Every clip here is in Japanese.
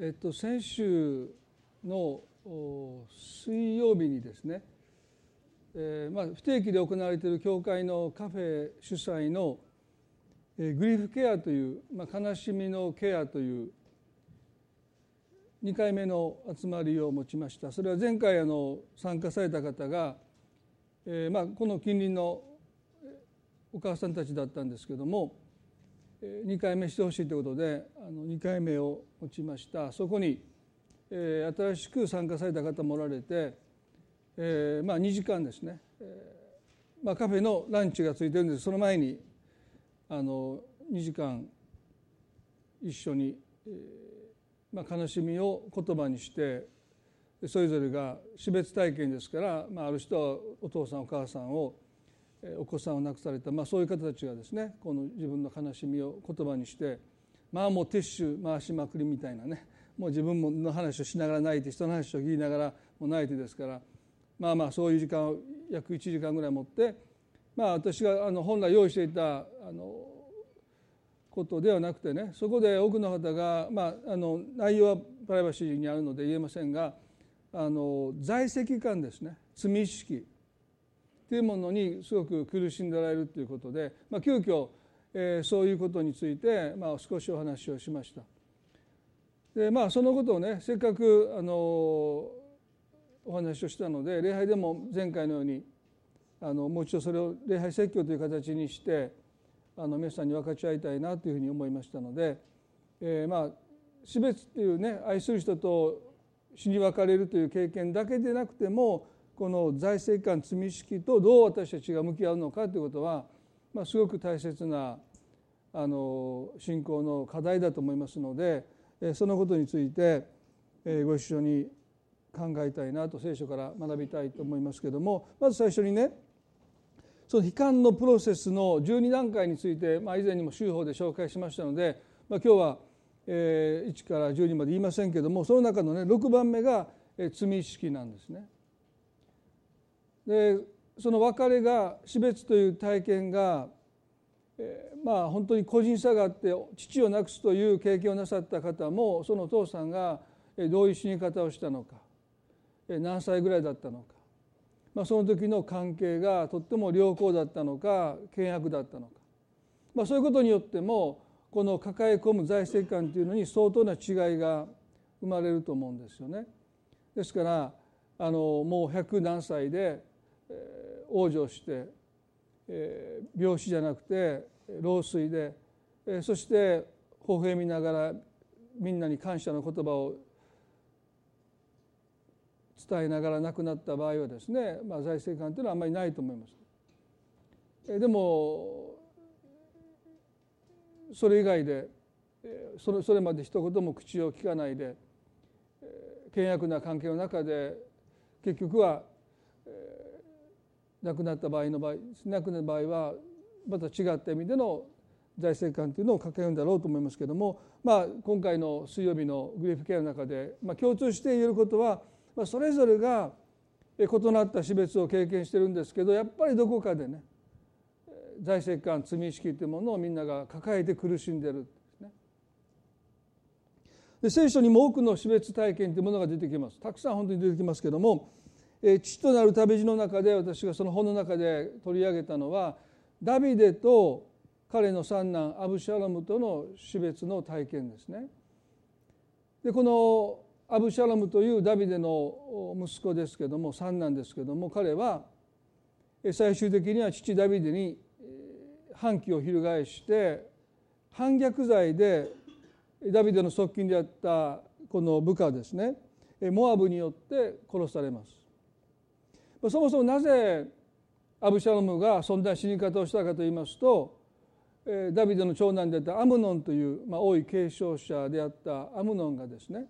えっと、先週の水曜日にですね、えーまあ、不定期で行われている教会のカフェ主催の、えー、グリーフケアという、まあ、悲しみのケアという2回目の集まりを持ちました。それは前回あの参加された方が、えーまあ、この近隣のお母さんたちだったんですけども2回目してほしいということであの2回目を持ちました。そこに、えー、新しく参加された方もおられて、えーまあ、2時間ですね、えーまあ、カフェのランチがついてるんです。その前にあの2時間一緒に、えーまあ、悲しみを言葉にしてそれぞれが死別体験ですから、まあ、ある人はお父さんお母さんをお子さんを亡くされた、まあ、そういう方たちがですねこの自分の悲しみを言葉にしてまあもうティッシュ回しまくりみたいなねもう自分の話をしながら泣いて人の話を聞きながらもう泣いてですからまあまあそういう時間を約1時間ぐらい持ってまあ私があの本来用意していたあのことではなくてねそこで多くの方が、まあ、あの内容はプライバシーにあるので言えませんがあの在籍感ですね罪意識というものにすごく苦しんでられるということで、まあ、急遽、えー、そういうことについて、まあ、少しお話をしました。でまあそのことをねせっかくあのお話をしたので礼拝でも前回のようにあのもう一度それを礼拝説教という形にしてあの皆さんに分かち合いたいなというふうに思いましたので、えー、まあ死別っていうね愛する人と死に別れるという経験だけでなくてもこの財政感罪意識とどう私たちが向き合うのかということは、まあ、すごく大切なあの信仰の課題だと思いますのでそのことについてご一緒に考えたいなと聖書から学びたいと思いますけどもまず最初にねその悲観のプロセスの12段階について、まあ、以前にも修法で紹介しましたので、まあ、今日は、え、1から12まで言いませんけどもその中のね6番目が、え罪意識なんですね。でその別れが死別という体験が、えー、まあ本当に個人差があって父を亡くすという経験をなさった方もそのお父さんがどういう死に方をしたのか何歳ぐらいだったのかまあ、その時の関係がとっても良好だったのか険悪だったのか、まあ、そういうことによってもこの抱え込む財政感というのに相当な違いが生まれると思うんですよね。ですからあのもう百何歳で、往生して、病死じゃなくて老衰で、そして微笑みながらみんなに感謝の言葉を伝えながら亡くなった場合はですね、まあ、財政官というのはあんまりないと思います。でもそれ以外でそれそれまで一言も口を聞かないで険悪な関係の中で結局は亡くなった場合の場合亡くなった場合はまた違った意味での財政官というのを抱えるんだろうと思いますけれども、まあ、今回の水曜日のグリーフケアの中で、まあ、共通して言えることはまあ、それぞれが異なった死別を経験してるんですけどやっぱりどこかでね財政感罪意識というものをみんなが抱えて苦しんでるですね。で聖書にも多くの死別体験というものが出てきますたくさん本当に出てきますけども父となる旅路の中で私がその本の中で取り上げたのはダビデと彼の三男アブシャロムとの死別の体験ですね。でこのアブシャラムというダビデの息子ですけども三男ですけども彼は最終的には父ダビデに反旗を翻して反逆罪でダビデの側近であったこの部下ですねモアブによって殺されます。そもそもなぜアブシャロムがそんな死に方をしたかといいますとダビデの長男であったアムノンという、まあ、王位継承者であったアムノンがですね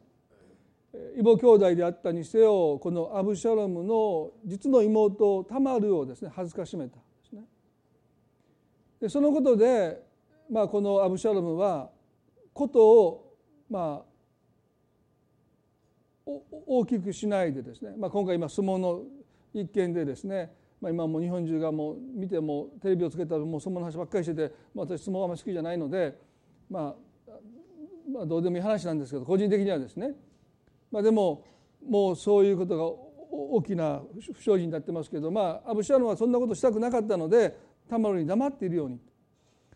異母兄弟であったにせよこのアブシャロムの実の妹タマルをですね恥ずかしめたんですね。でそのことで、まあ、このアブシャロムはことをまあ大きくしないでですね、まあ、今回今相撲の一件でですね、まあ、今も日本中がもう見てもテレビをつけたらもう相撲の話ばっかりしてて、まあ、私相撲あんまり好きじゃないのでまあまあ、どうでもいい話なんですけど個人的にはですね、まあ、でももうそういうことが大きな不祥事になってますけど、まあ、アブシャロンはそんなことしたくなかったのでタマルに黙っているように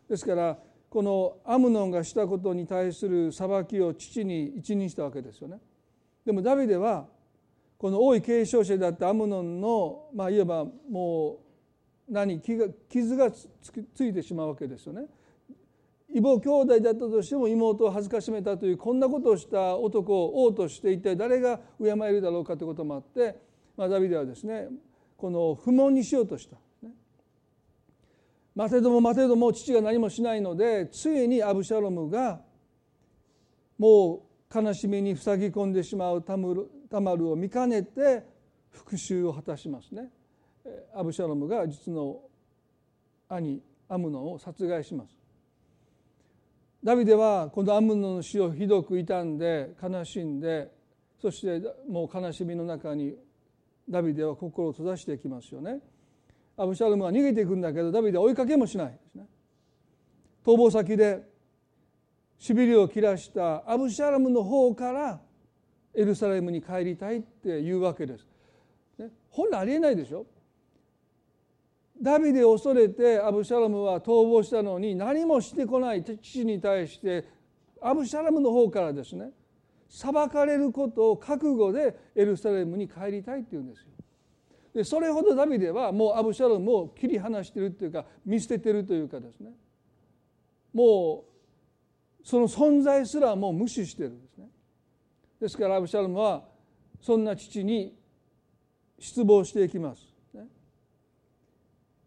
ですからこのアムノンがしたことに対する裁きを父に一任したわけですよね。でもダビデはこの王位継承者だったアムノンの、まあ、いわばもう何傷がつついてしまうわけですよね。異母兄弟だったとしても妹を恥ずかしめたというこんなことをした男を王として一体誰が敬えるだろうかということもあって、まあ、ダビデはですねこの不問にしようとした。待てども待てども父が何もしないのでついにアブシャロムがもう悲しみに塞ぎ込んでしまうタムルタマルを見かねて復讐を果たしますね。アブシャロムが実の兄アムノンを殺害します。ダビデはこのアムノの死をひどく傷んで悲しんでそしてもう悲しみの中にダビデは心を閉ざしていきますよね。アブシャロムは逃げていくんだけどダビデは追いかけもしないですね。逃亡先でしびれを切らしたアブシャロムの方からエルサレムに帰りたいっていうわけです。ね、本来ありえないでしょ？ダビデを恐れてアブシャラムは逃亡したのに何もしてこない父に対してアブシャラムの方からですね裁かれることを覚悟でエルサレムに帰りたいっていうんですよ。でそれほどダビデはもうアブシャラムを切り離してるっていうか見捨ててるというかですねもうその存在すらもう無視してるんですね。ですからアブシャラムはそんな父に失望していきます。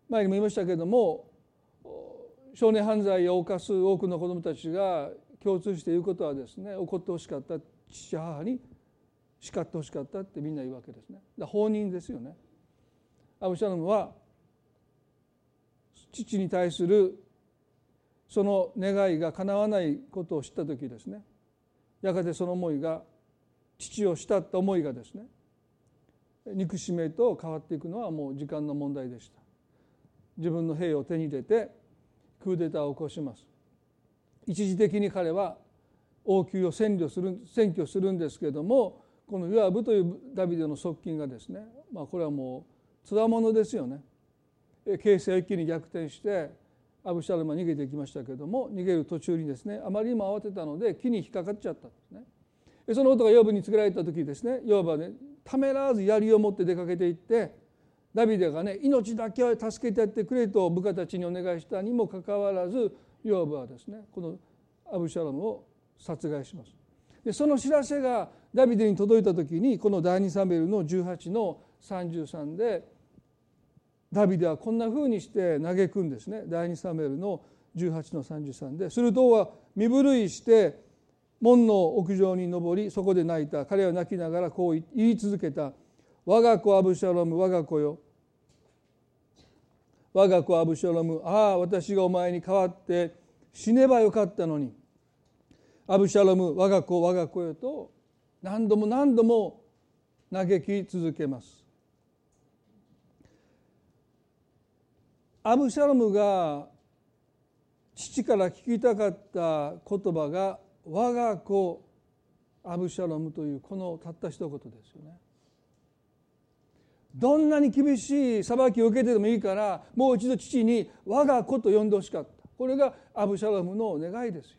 前にも言いましたけれども少年犯罪を犯す多くの子どもたちが共通して言うことはですね怒ってほしかった父母に叱ってほしかったってみんな言うわけですね。だ放任ですよね。アブシャロムは父に対するその願いが叶わないことを知った時ですねやがてその思いが父を慕った思いがですね憎しめと変わっていくのはもう時間の問題でした。自分の兵を手に入れてクーデターを起こします。一時的に彼は王宮を占領する占拠するんですけれどもこのヨアブというダビデの側近がですね、まあ、これはもうつわものですよね。形勢を一気に逆転してアブシャルマ逃げていきましたけれども逃げる途中にですねあまりにも慌てたので木に引っかかっちゃったんですね。そのことがヨブに告げられた時ですねヨブはねためらわず槍を持って出かけていってダビデがね命だけは助けてやってくれと部下たちにお願いしたにもかかわらずヨーブはですねこのアブシャロムを殺害します。でその知らせがダビデに届いた時にこの第2サムエルの18の33でダビデはこんなふうにして嘆くんですね第2サムエルの18の33でするとは身震いして門の屋上に登りそこで泣いた。彼は泣きながらこう言い続けた「我が子アブシャロム我が子よ。我が子アブシャロムああ私がお前に代わって死ねばよかったのに。アブシャロム我が子我が子よと何度も何度も嘆き続けます。アブシャロムが父から聞きたかった言葉が我が子アブシャロムというこのたった一言ですよね。どんなに厳しい裁きを受けてでもいいからもう一度父に我が子と呼んでほしかった。これがアブシャラムの願いですよ。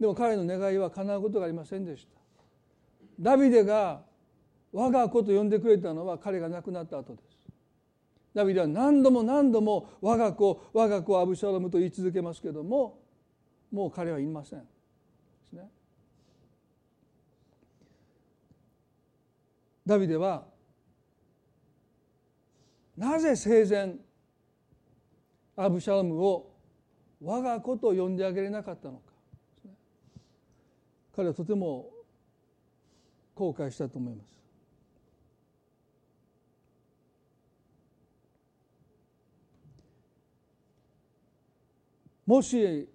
でも彼の願いは叶うことがありませんでした。ダビデが我が子と呼んでくれたのは彼が亡くなった後です。ダビデは何度も何度も我が子我が子アブシャラムと言い続けますけどももう彼はいません。ですね。ダビデはなぜ生前アブシャロムを我が子と呼んであげれなかったのか。彼はとても後悔したと思います。もし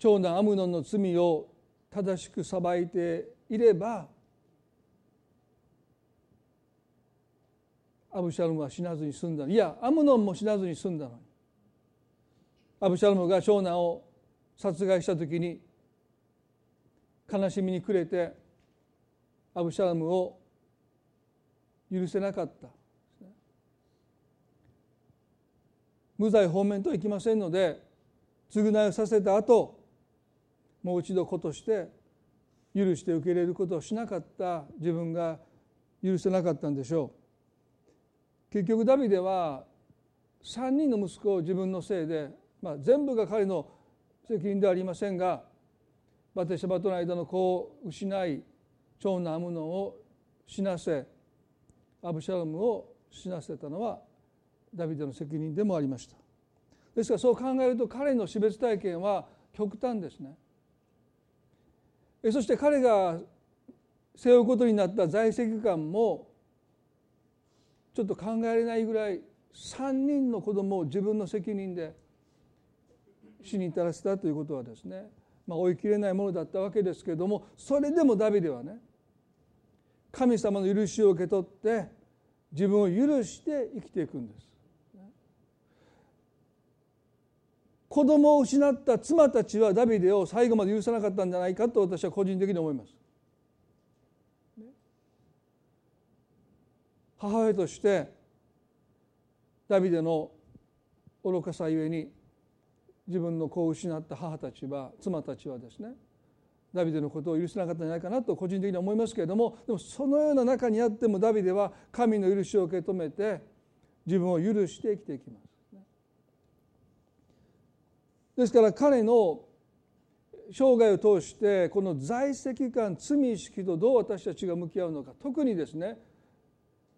長男アムノンの罪を正しく裁いていればアブシャロムは死なずに済んだいやアムノンも死なずに済んだのに。アブシャロムが長男を殺害した時に悲しみに暮れてアブシャラムを許せなかった。無罪方面といきませんので償いをさせた後もう一度子として許して受け入れることをしなかった自分が許せなかったんでしょう。結局ダビデは3人の息子を自分のせいで、まあ、全部が彼の責任ではありませんがバテシャバとの間の子を失い長男アムノンを死なせアブシャロムを死なせたのはダビデの責任でもありました。ですからそう考えると彼の死別体験は極端ですね。そして彼が背負うことになった在籍感もちょっと考えられないぐらい3人の子供を自分の責任で死に至らせたということはですね、まあ、追い切れないものだったわけですけれどもそれでもダビデはね神様の許しを受け取って自分を許して生きていくんです。子供を失った妻たちはダビデを最後まで許さなかったんじゃないかと私は個人的に思います。母親としてダビデの愚かさゆえに自分の子を失った母たちは妻たちはですねダビデのことを許せなかったんじゃないかなと個人的に思いますけれどもでもそのような中にあってもダビデは神の許しを受け止めて自分を許して生きていきます。ですから彼の生涯を通してこの在籍感罪意識とどう私たちが向き合うのか特にですね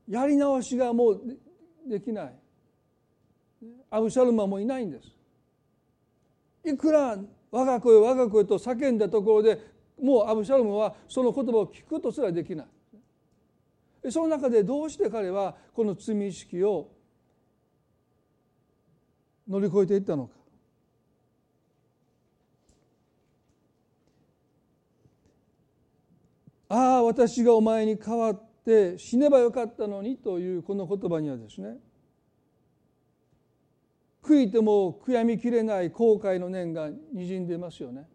やり直しがもうできない。アブシャルマもいないんです。いくら我が声我が声と叫んだところでもうアブシャルムはその言葉を聞くことすらできない。その中でどうして彼はこの罪意識を乗り越えていったのか。ああ私がお前に代わって死ねばよかったのにというこの言葉にはですね悔いても悔やみきれない後悔の念がにじんでいますよね。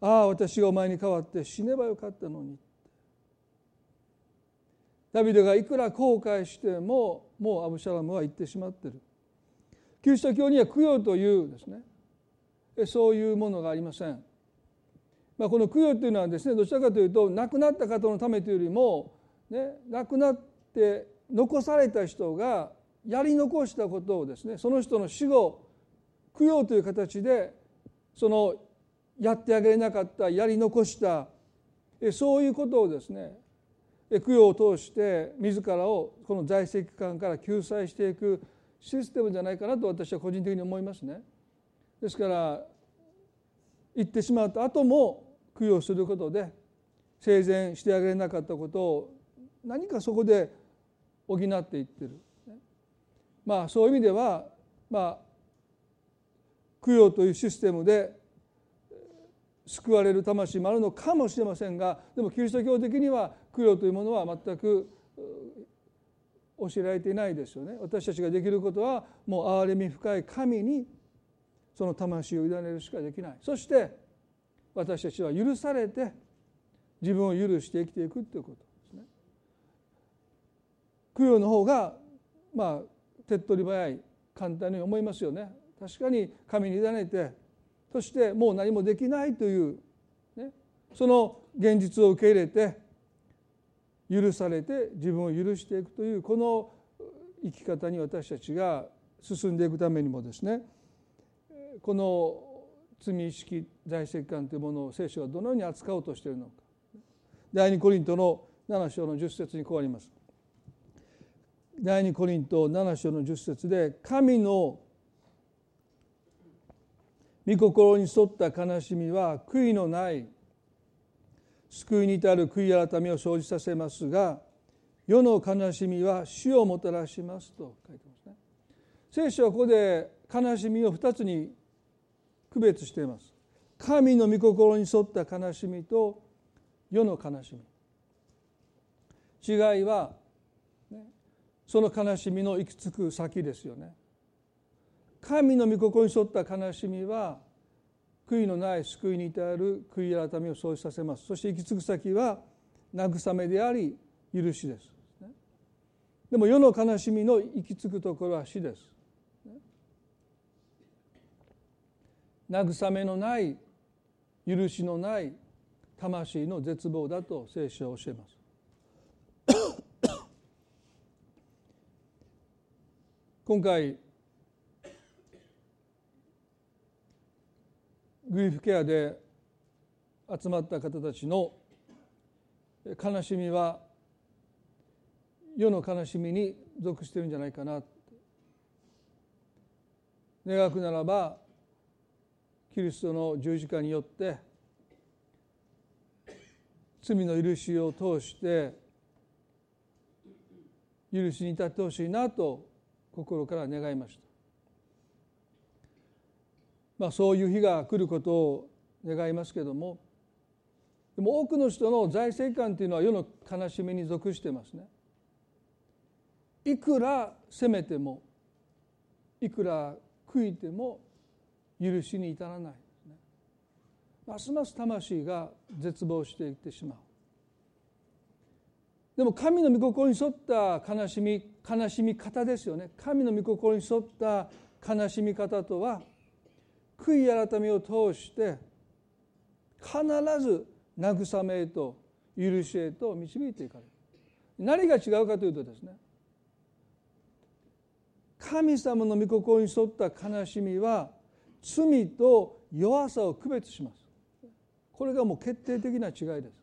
ああ私がお前に代わって死ねばよかったのにダビデがいくら後悔してももうアブシャラムは言ってしまってる。キリスト教には供養というですねそういうものがありません。まあ、この供養というのはですねどちらかというと亡くなった方のためというよりも、ね、亡くなって残された人がやり残したことをですねその人の死後供養という形でそのやってあげれなかったやり残したそういうことをですね供養を通して自らをこの在籍感から救済していくシステムじゃないかなと私は個人的に思いますね。ですから行ってしまった後も供養することで生前してあげれなかったことを何かそこで補っていってる。まあそういう意味ではまあ供養というシステムで救われる魂もあるのかもしれませんがでもキリスト教的には供養というものは全く教えられていないですよね。私たちができることはもう憐れみ深い神にその魂を委ねるしかできない。そして私たちは許されて自分を許して生きていくということですね。供養の方がまあ手っ取り早い簡単に思いますよね。確かに神に委ねてそしてもう何もできないという、ね、その現実を受け入れて許されて自分を許していくというこの生き方に私たちが進んでいくためにもですねこの罪意識在籍感というものを聖書はどのように扱おうとしているのか。第二コリントの7章の10節にこうあります。第二コリント7章の10節で神の御心に沿った悲しみは悔いのない救いに至る悔い改めを生じさせますが世の悲しみは死をもたらしますと書いてますね。聖書はここで悲しみを2つに区別しています。神の御心に沿った悲しみと世の悲しみ。違いは、その悲しみの行き着く先ですよね。神の御心に沿った悲しみは悔いのない救いに至る悔い改めを生じさせます。そして行き着く先は慰めであり許しです。でも世の悲しみの行き着くところは死です。慰めのない許しのない魂の絶望だと聖書は教えます。今回グリーフケアで集まった方たちの悲しみは世の悲しみに属してるんじゃないかな。願くならばキリストの十字架によって罪の許しを通して許しに至ってほしいなと心から願いました。まあ、そういう日が来ることを願いますけどもでも多くの人の財政観というのは世の悲しみに属してますね。いくら責めてもいくら悔いても許しに至らないますます魂が絶望していってしまう。でも神の御心に沿った悲しみ悲しみ方ですよね。神の御心に沿った悲しみ方とは悔い改めを通して必ず慰めへと許しへと導いていかれる。何が違うかというとですね神様の御心に沿った悲しみは罪と弱さを区別します。これがもう決定的な違いです。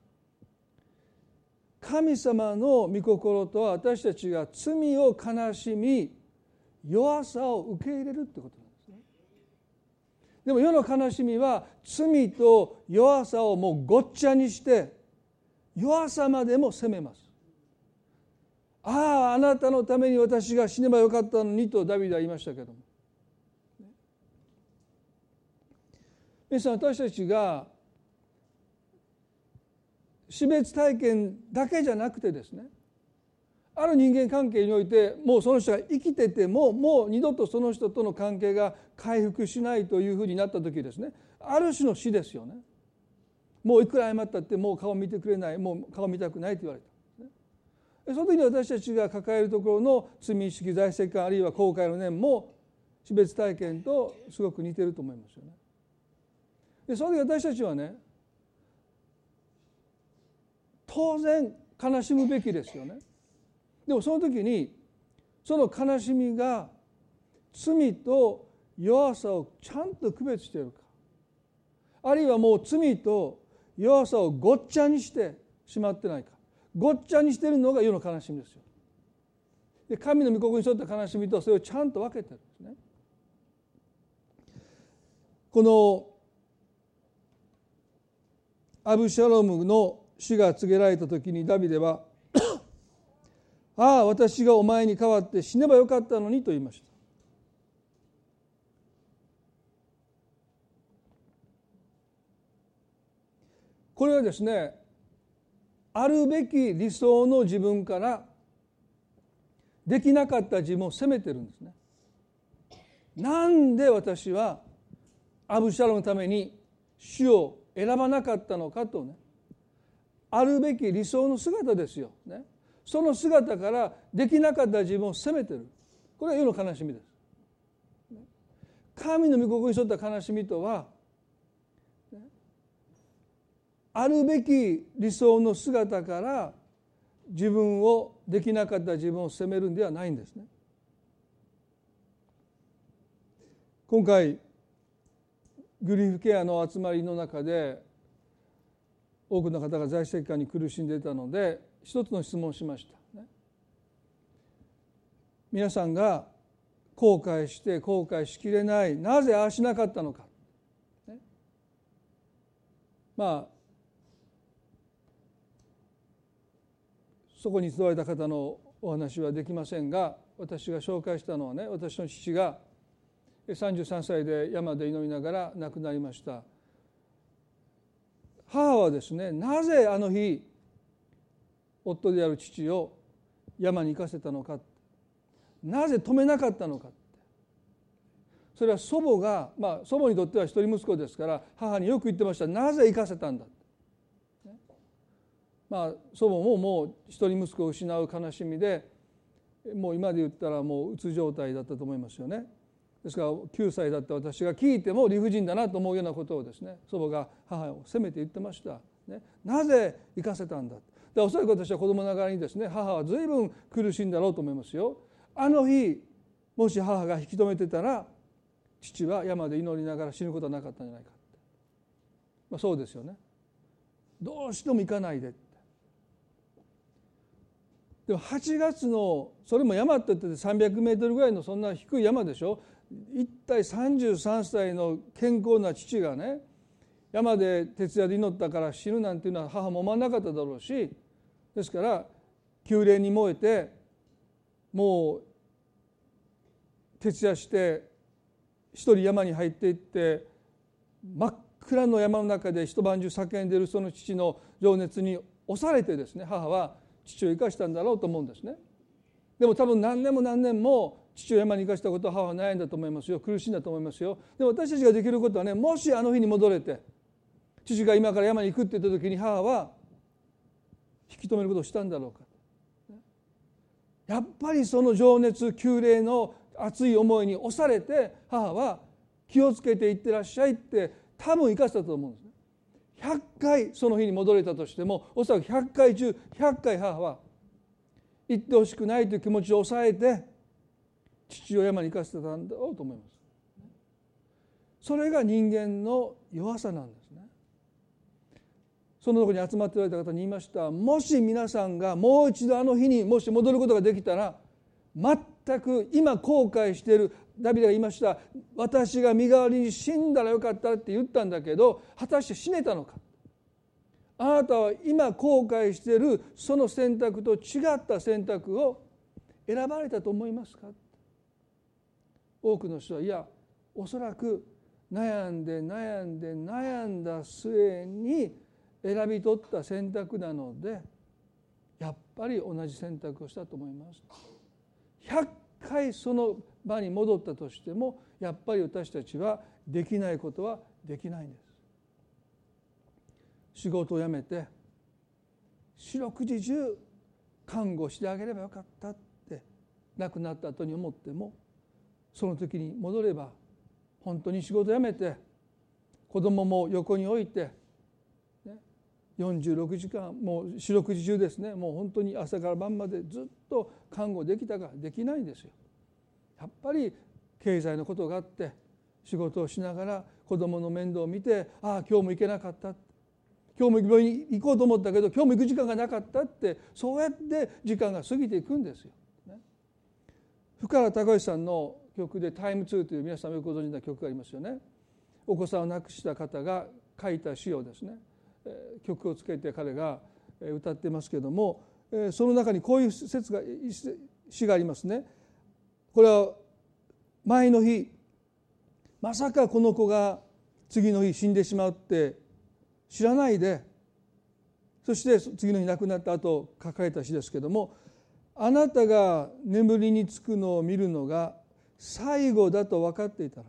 神様の御心とは私たちが罪を悲しみ弱さを受け入れるってことなんですね。でも世の悲しみは罪と弱さをもうごっちゃにして弱さまでも責めます。あああなたのために私が死ねばよかったのにとダビデは言いましたけども。皆さん私たちが死別体験だけじゃなくてですねある人間関係においてもうその人が生きててももう二度とその人との関係が回復しないというふうになった時ですねある種の死ですよねもういくら謝ったってもう顔見てくれないもう顔見たくないと言われたその時に私たちが抱えるところの罪意識財政感あるいは後悔の念も死別体験とすごく似てると思いますよね。でその時私たちはね当然悲しむべきですよね。でもその時にその悲しみが罪と弱さをちゃんと区別しているかあるいはもう罪と弱さをごっちゃにしてしまってないかごっちゃにしてるのが世の悲しみですよ。で神の御心に沿った悲しみとそれをちゃんと分けてるんですね。このアブシャロムの死が告げられた時にダビデは「ああ私がお前に代わって死ねばよかったのに」と言いました。これはですねあるべき理想の自分からできなかった自分を責めてるんですね。なんで私はアブシャロムのために死を選ばなかったのかとね。あるべき理想の姿ですよ、ね、その姿からできなかった自分を責めてる。これは世の悲しみです。神の御心に沿った悲しみとはあるべき理想の姿から自分をできなかった自分を責めるんではないんですね。今回グリーフケアの集まりの中で多くの方が財政感に苦しんでいたので一つの質問をしました、皆さんが後悔して後悔しきれないなぜああしなかったのか、ね、まあそこに集われた方のお話はできませんが私が紹介したのはね私の父が33歳で山で祈りながら亡くなりました。母はですねなぜあの日夫である父を山に行かせたのか。なぜ止めなかったのか。それは祖母が、まあ、祖母にとっては一人息子ですから母によく言ってました。なぜ生かせたんだ、まあ、祖母ももう一人息子を失う悲しみでもう今で言ったらもううつ状態だったと思いますよね。ですから9歳だった私が聞いても理不尽だなと思うようなことをですね祖母が母を責めて言ってました。ね、なぜ生かせたんだでおそらく私は子供ながらにですね母は随分苦しいんだろうと思いますよ。あの日もし母が引き止めてたら父は山で祈りながら死ぬことはなかったんじゃないかまあ、そうですよね。どうしても行かないででも8月のそれも山って言って300メートルぐらいのそんな低い山でしょ一体33歳の健康な父がね山で徹夜で祈ったから死ぬなんていうのは母も思わなかっただろうしですから急霊に燃えてもう徹夜して一人山に入っていって真っ暗の山の中で一晩中叫んでいるその父の情熱に押されてですね母は父を生かしたんだろうと思うんですね。でも多分何年も何年も父を山に生かしたこと母は悩んだと思いますよ。苦しんだと思いますよ。で私たちができることはねもしあの日に戻れて父が今から山に行くって言った時に母は引き止めることをしたんだろうか。やっぱりその情熱旧礼の熱い思いに押されて母は気をつけていってらっしゃいって多分生かしたと思うんですね。100回その日に戻れたとしてもおそらく100回中100回母は行ってほしくないという気持ちを抑えて父を山に行かせてたんだろうと思います。それが人間の弱さなんですね。そのとこに集まっておられた方に言いましたもし皆さんがもう一度あの日にもし戻ることができたら全く今後悔しているダビデが言いました私が身代わりに死んだらよかったって言ったんだけど果たして死ねたのかあなたは今後悔しているその選択と違った選択を選ばれたと思いますか？多くの人はいやおそらく悩んで悩んで悩んだ末に選び取った選択なのでやっぱり同じ選択をしたと思います。100回その場に戻ったとしてもやっぱり私たちはできないことはできないんです仕事を辞めて四六時中看護してあげればよかったって亡くなった後に思ってもその時に戻れば本当に仕事辞めて子供も横に置いて46時間もう四六時中ですねもう本当に朝から晩までずっと看護できたかできないんですよ。やっぱり経済のことがあって仕事をしながら子供の面倒を見てああ今日も行けなかった今日も病院行こうと思ったけど今日も行く時間がなかったってそうやって時間が過ぎていくんですよ。ね、深原隆さんの曲で「タイム2という皆さんよくご存知な曲がありますよね。お子さんを亡くした方が書いた詩をですね曲をつけて彼が歌ってますけどもその中にこういう説が詩がありますね。これは前の日まさかこの子が次の日死んでしまうって知らないでそして次の日亡くなった後書かれた詩ですけどもあなたが眠りにつくのを見るのが最後だと分かっていたら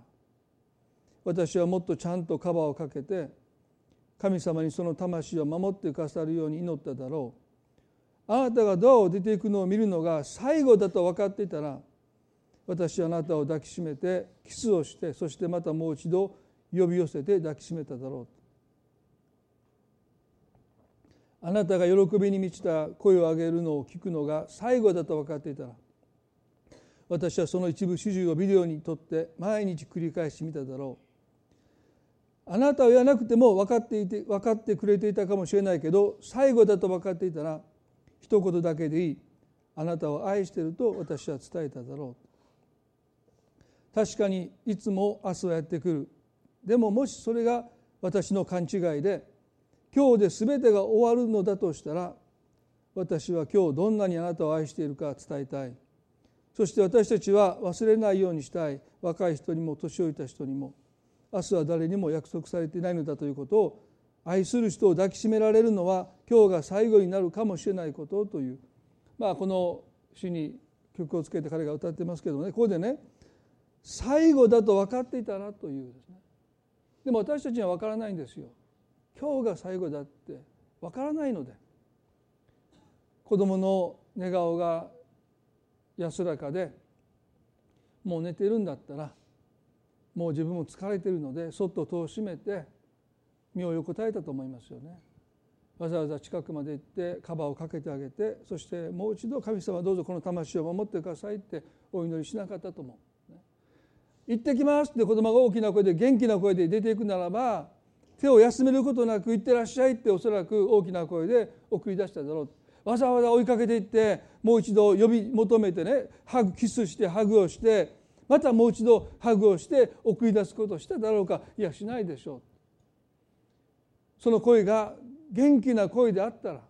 私はもっとちゃんとカバーをかけて神様にその魂を守ってくださるように祈っただろう。あなたがドアを出ていくのを見るのが最後だと分かっていたら私はあなたを抱きしめてキスをしてそしてまたもう一度呼び寄せて抱きしめただろう。あなたが喜びに満ちた声を上げるのを聞くのが最後だと分かっていたら私はその一部始終をビデオに撮って毎日繰り返し見ただろう。あなたは言わなくても分かっていて分かってくれていたかもしれないけど最後だと分かっていたら一言だけでいい。あなたを愛していると私は伝えただろう。確かにいつも明日はやってくる。でももしそれが私の勘違いで今日で全てが終わるのだとしたら私は今日どんなにあなたを愛しているか伝えたい。そして私たちは忘れないようにしたい。若い人にも年老いた人にも。明日は誰にも約束されていないのだということを愛する人を抱きしめられるのは今日が最後になるかもしれないことという。まあこの詩に曲をつけて彼が歌ってますけどね。ここでね最後だと分かっていたらというですね。でも私たちには分からないんですよ。今日が最後だって分からないので。子供の寝顔が安らかでもう寝てるんだったらもう自分も疲れてるのでそっと戸を閉めて身を横たえたと思いますよね。わざわざ近くまで行ってカバーをかけてあげてそしてもう一度神様どうぞこの魂を守ってくださいってお祈りしなかったと思う。行ってきますって子供が大きな声で元気な声で出ていくならば手を休めることなく行ってらっしゃいっておそらく大きな声で送り出しただろうわざわざ追いかけていってもう一度呼び求めてねハグキスしてハグをしてまたもう一度ハグをして送り出すことをしただろうか。いやしないでしょう。その声が元気な声であったら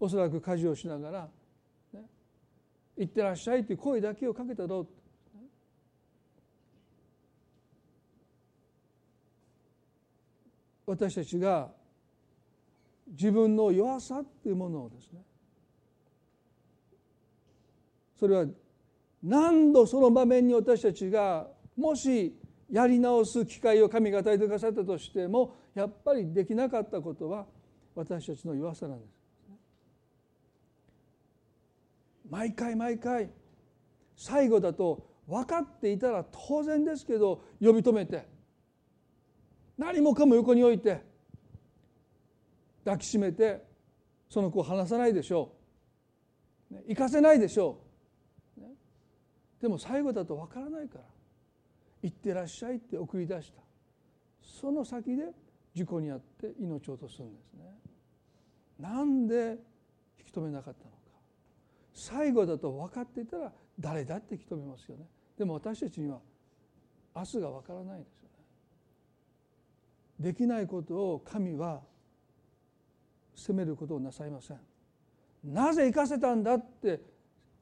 おそらく家事をしながら「ね、行ってらっしゃい」という声だけをかけたろう。私たちが自分の弱さっていうものをですねそれは何度その場面に私たちがもしやり直す機会を神が与えてくださったとしてもやっぱりできなかったことは私たちの弱さなんです。毎回毎回最後だと分かっていたら当然ですけど呼び止めて何もかも横に置いて抱きしめてその子を離さないでしょう。行かせないでしょう。でも最後だと分からないから。行ってらっしゃいって送り出した。その先で事故に遭って命を落とすんですね。なんで引き止めなかったのか。最後だと分かっていたら誰だって引き止めますよね。でも私たちには明日が分からないですよね。できないことを神は責めることをなさいません。なぜ生かせたんだって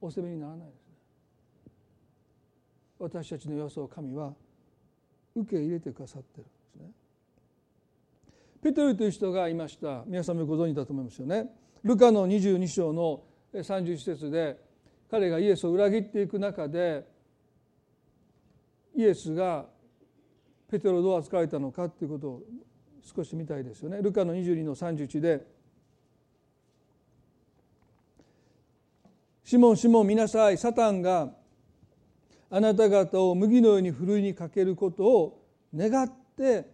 お責めにならないですね。私たちの様子を神は受け入れてくださってるんですね。ペテロという人がいました。皆さんもご存知だと思いますよね。ルカの22章の31節で彼がイエスを裏切っていく中でイエスがペテロをどう扱われたのかということを少し見たいですよね。ルカの22の31で「シモンシモン見なさいサタンがあなた方を麦のようにふるいにかけることを願って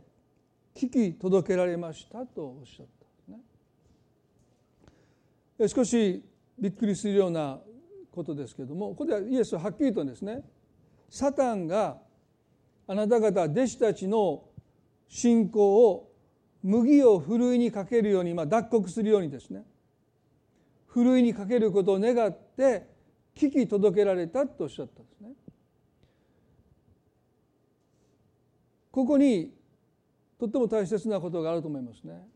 聞き届けられましたとおっしゃったんですね。少しびっくりするようなことですけどもここではイエスははっきりとですねサタンがあなた方弟子たちの信仰を麦をふるいにかけるように、まあ、脱穀するようにですねふるいにかけることを願って聞き届けられたとおっしゃったんですね。ここにとっても大切なことがあると思いますね。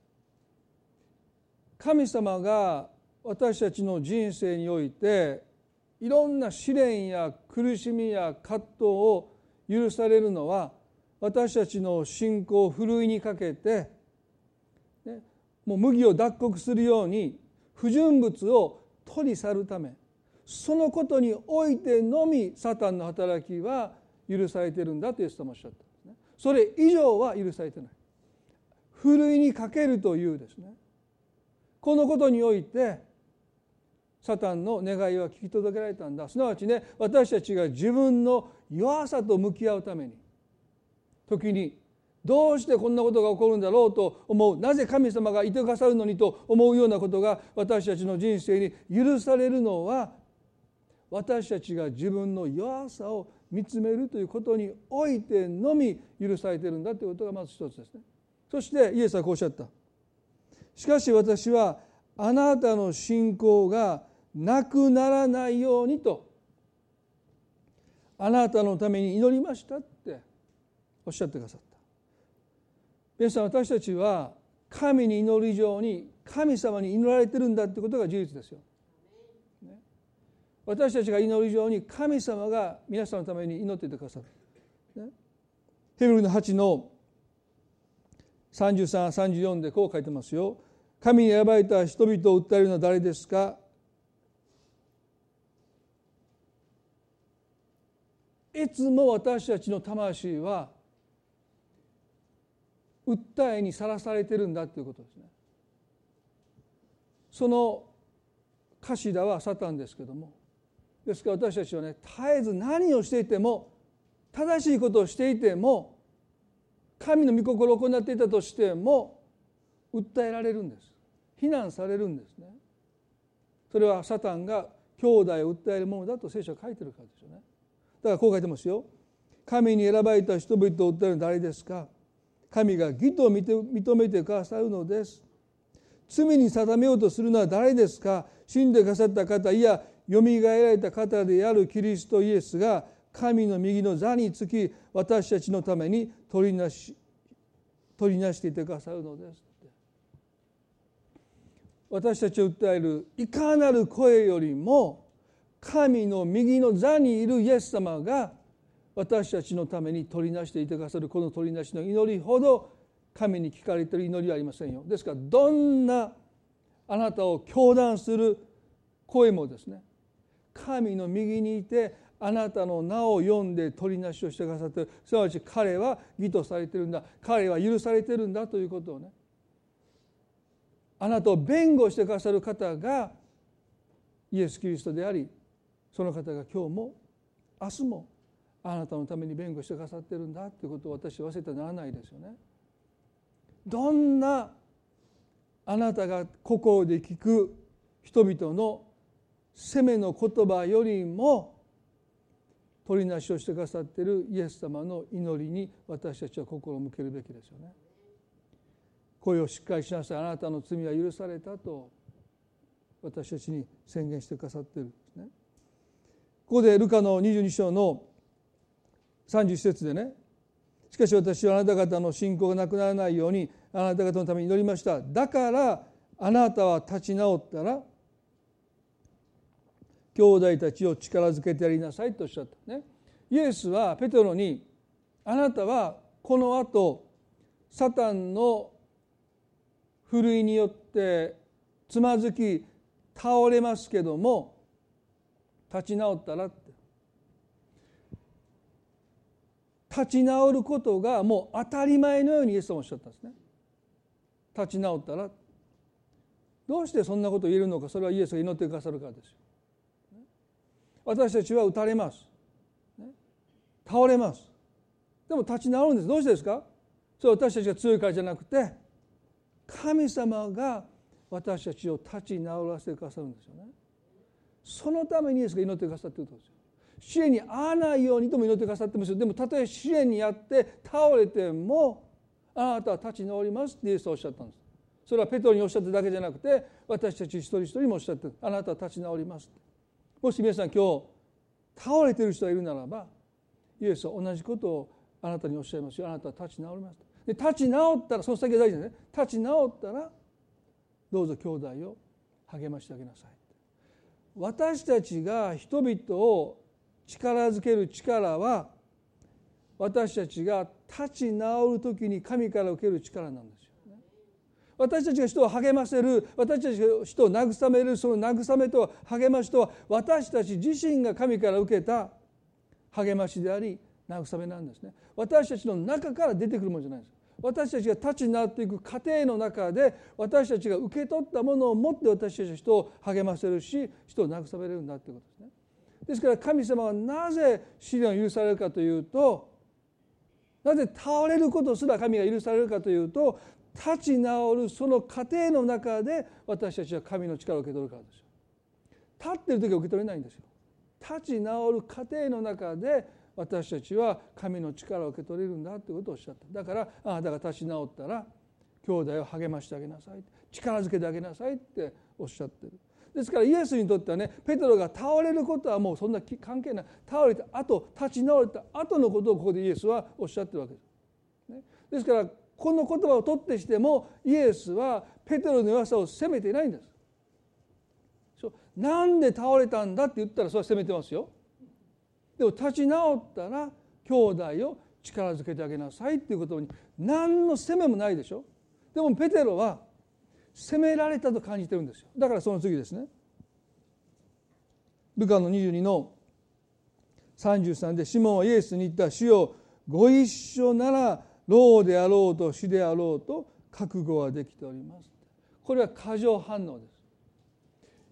神様が私たちの人生においていろんな試練や苦しみや葛藤を許されるのは私たちの信仰をふるいにかけて、ね、もう麦を脱穀するように不純物を取り去るためそのことにおいてのみサタンの働きは許されてるんだとイエス様おっしゃったんですね。それ以上は許されてない。ふるいにかけるというですねこのことにおいてサタンの願いは聞き届けられたんだすなわちね私たちが自分の弱さと向き合うために時にどうしてこんなことが起こるんだろうと思うなぜ神様がいてくださるのにと思うようなことが私たちの人生に許されるのは私たちが自分の弱さを見つめるということにおいてのみ許されているんだということがまず一つですね。そしてイエスはこうおっしゃった。しかし私はあなたの信仰がなくならないようにとあなたのために祈りましたっておっしゃってくださった。皆さん私たちは神に祈る以上に神様に祈られてるんだってことが事実ですよ。私たちが祈る以上に神様が皆さんのために祈っていてくださる。ね、ヘブルの8の3334でこう書いてますよ。神に選ばれた人々を訴えるのは誰ですか？いいつも私たちの魂は訴えにさらされてるんだということですね。その頭はサタンですけどもですから私たちはね絶えず何をしていても正しいことをしていても神の御心を行っていたとしても訴えられるんです。非難されるんですね。それはサタンが兄弟を訴えるものだと聖書は書いてるからですよね。だからこう書いてますよ。神に選ばれた人々を訴えるのは誰ですか？神が義と認めてくださるのです。罪に定めようとするのは誰ですか？死んでくださった方いやよみがえられた方であるキリストイエスが神の右の座につき私たちのために取りなし取りなしていてくださるのです。私たちを訴えるいかなる声よりも神の右の座にいるイエス様が私たちのために取りなしていてくださるこの取りなしの祈りほど神に聞かれている祈りはありませんよ。ですからどんなあなたを強断する声もですね神の右にいてあなたの名を読んで取りなしをしてくださっているすなわち彼は義とされてるんだ彼は許されてるんだということをねあなたを弁護してくださる方がイエス・キリストでありその方が今日も明日もあなたのために弁護してくださってるんだということを私は忘れてはならないですよね。どんなあなたが心で聞く人々の責めの言葉よりも取りなしをしてくださっているイエス様の祈りに私たちは心を向けるべきですよね。声をしっかりしなさいあなたの罪は許されたと私たちに宣言してくださっているんですね。ここでルカの22章の30節でね。しかし私はあなた方の信仰がなくならないようにあなた方のために祈りました。だからあなたは立ち直ったら兄弟たちを力づけてやりなさいとおっしゃったね。イエスはペテロにあなたはこのあとサタンのふるいによってつまずき倒れますけども立ち直ったらって立ち直ることがもう当たり前のようにイエス様おっしゃったんですね。立ち直ったらどうしてそんなことを言えるのかそれはイエスが祈ってくださるからですよ。私たちは打たれます。倒れます。でも立ち直るんです。どうしてですか？それは私たちが強いからじゃなくて神様が私たちを立ち直らせてくださるんですよね。そのためにイエスが祈ってくださっているとですよ。試練に合わないようにとも祈ってくださってますでもたとえ試練にやって倒れてもあなたは立ち直りますってイエスはおっしゃったんですそれはペトロにおっしゃっただけじゃなくて私たち一人一人もおっしゃってあなたは立ち直ります。もし皆さん今日倒れてる人がいるならばイエスは同じことをあなたにおっしゃいますよ。あなたは立ち直ります。で立ち直ったらその先が大事ですね。立ち直ったらどうぞ兄弟を励ましてあげなさい。私たちが人々を力づける力は私たちが立ち直る時に神から受ける力なんですよね。私たちが人を励ませる私たちが人を慰めるその慰めと励ましとは私たち自身が神から受けた励ましであり慰めなんですね。私たちの中から出てくるものじゃないです。私たちが立ち直っていく過程の中で私たちが受け取ったものを持って私たちは人を励ませるし人を慰めるんだということですね。ですから神様がなぜ試練を許されるかというとなぜ倒れることすら神が許されるかというと立ち直るその過程の中で私たちは神の力を受け取るからですよ。立ってる時は受け取れないんですよ。立ち直る過程の中で私たちは神の力を受け取れるんだということをおっしゃっただからあなたが立ち直ったら兄弟を励ましてあげなさい力づけてあげなさいっておっしゃってるですからイエスにとってはねペトロが倒れることはもうそんな関係ない倒れた後立ち直れた後のことをここでイエスはおっしゃってるわけです。ね、ですからこの言葉を取ってしてもイエスはペテロの弱さを責めていないんです。なんで倒れたんだって言ったらそれは責めてますよ。でも立ち直ったら兄弟を力づけてあげなさいっていうことに何の責めもないでしょ。でもペテロは責められたと感じてるんですよ。だからその次ですね。ルカの22の33でシモンはイエスに言った主よご一緒なら老であろうと死であろうと覚悟はできておりますこれは過剰反応です。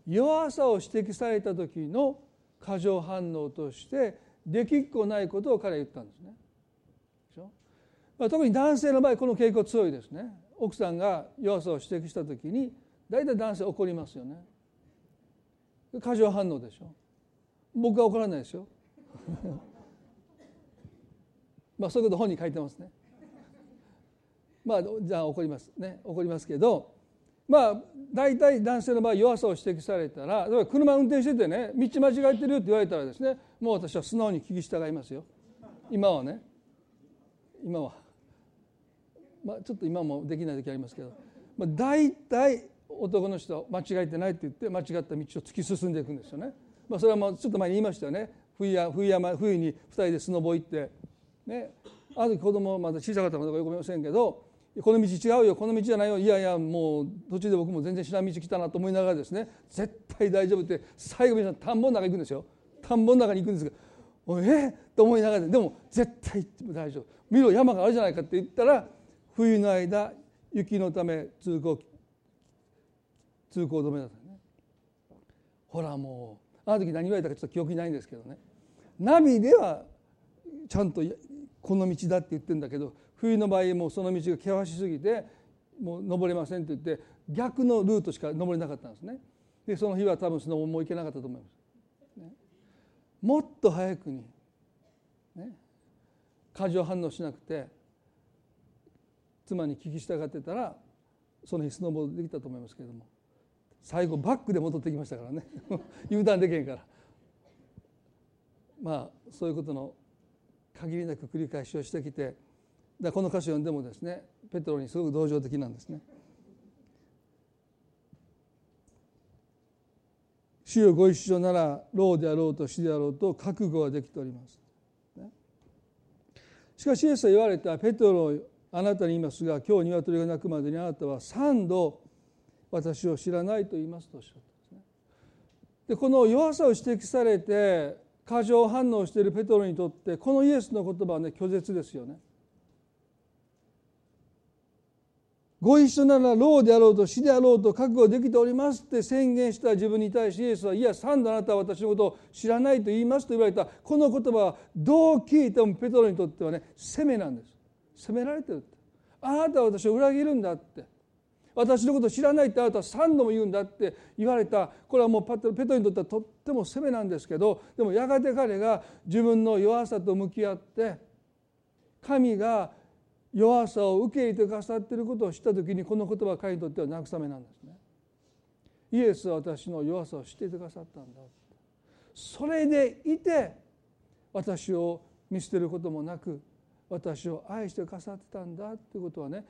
弱さを指摘された時の過剰反応としてできっこないことを彼は言ったんですね。まあ、特に男性の場合この傾向強いですね。奥さんが弱さを指摘した時に大体男性怒りますよね。過剰反応でしょ。僕は怒らないですよ。まあそういうこと本に書いてますね。まあじゃあ怒りますね。怒りますけどまあ大体男性の場合弱さを指摘されたら例えば車運転しててね道間違えてるって言われたらですねもう私は素直に聞き従いますよ。今はね。今は。まあちょっと今もできない時ありますけど、まあ、大体男の人は間違えてないって言って間違った道を突き進んでいくんですよね。まあ、それはもうちょっと前に言いましたよね。冬や冬山冬に2人でスノボ行ってね。ある子供まだ小さかったのかよく思いませんけどこの道違うよこの道じゃないよ。いやいやもう途中で僕も全然知らん道来たなと思いながらですね。絶対大丈夫って最後に田んぼの中行くんですよ。田んぼの中に行くんですけどえっと思いながらでも絶対大丈夫。見ろ山があるじゃないかって言ったら冬の間雪のため通行通行止めだったね。ほらもうあの時何言われたかちょっと記憶にないんですけどね。ナビではちゃんとこの道だって言ってるんだけど冬の場合もうその道が険しすぎてもう登れませんって言って逆のルートしか登れなかったんですね。でその日は多分そのもう行けなかったと思います、もっと早くに、ね、過剰反応しなくて妻に聞き従ってたらその日スノーボードできたと思いますけれども最後バックで戻ってきましたからね U ターンできへんからまあそういうことの限りなく繰り返しをしてきてだこの歌詞を読んでもですねペトロにすごく同情的なんですね。主よご一緒なら老であろうと死であろうと覚悟はできております。しかしイエスは言われたペトロあなたに言いますが今日鶏が鳴くまでにあなたは3度私を知らないと言いますとおっしゃったんですね。でこの弱さを指摘されて過剰反応しているペトロにとってこのイエスの言葉はね拒絶ですよね。ご一緒なら老であろうと死であろうと覚悟できておりますって宣言した自分に対しイエスはいや三度あなたは私のことを知らないと言いますと言われたこの言葉はどう聞いてもペトロにとってはね責めなんです責められてるって。あなたは私を裏切るんだって。私のこと知らないってあなたは3度も言うんだって言われた。これはもうペトロにとってはとっても責めなんですけどでもやがて彼が自分の弱さと向き合って神が弱さを受け入れてくださっていることを知った時にこの言葉は彼にとっては慰めなんですね。イエスは私の弱さを知っていてくださったんだそれでいて私を見捨てることもなく私を愛してくださってたんだっていうことはね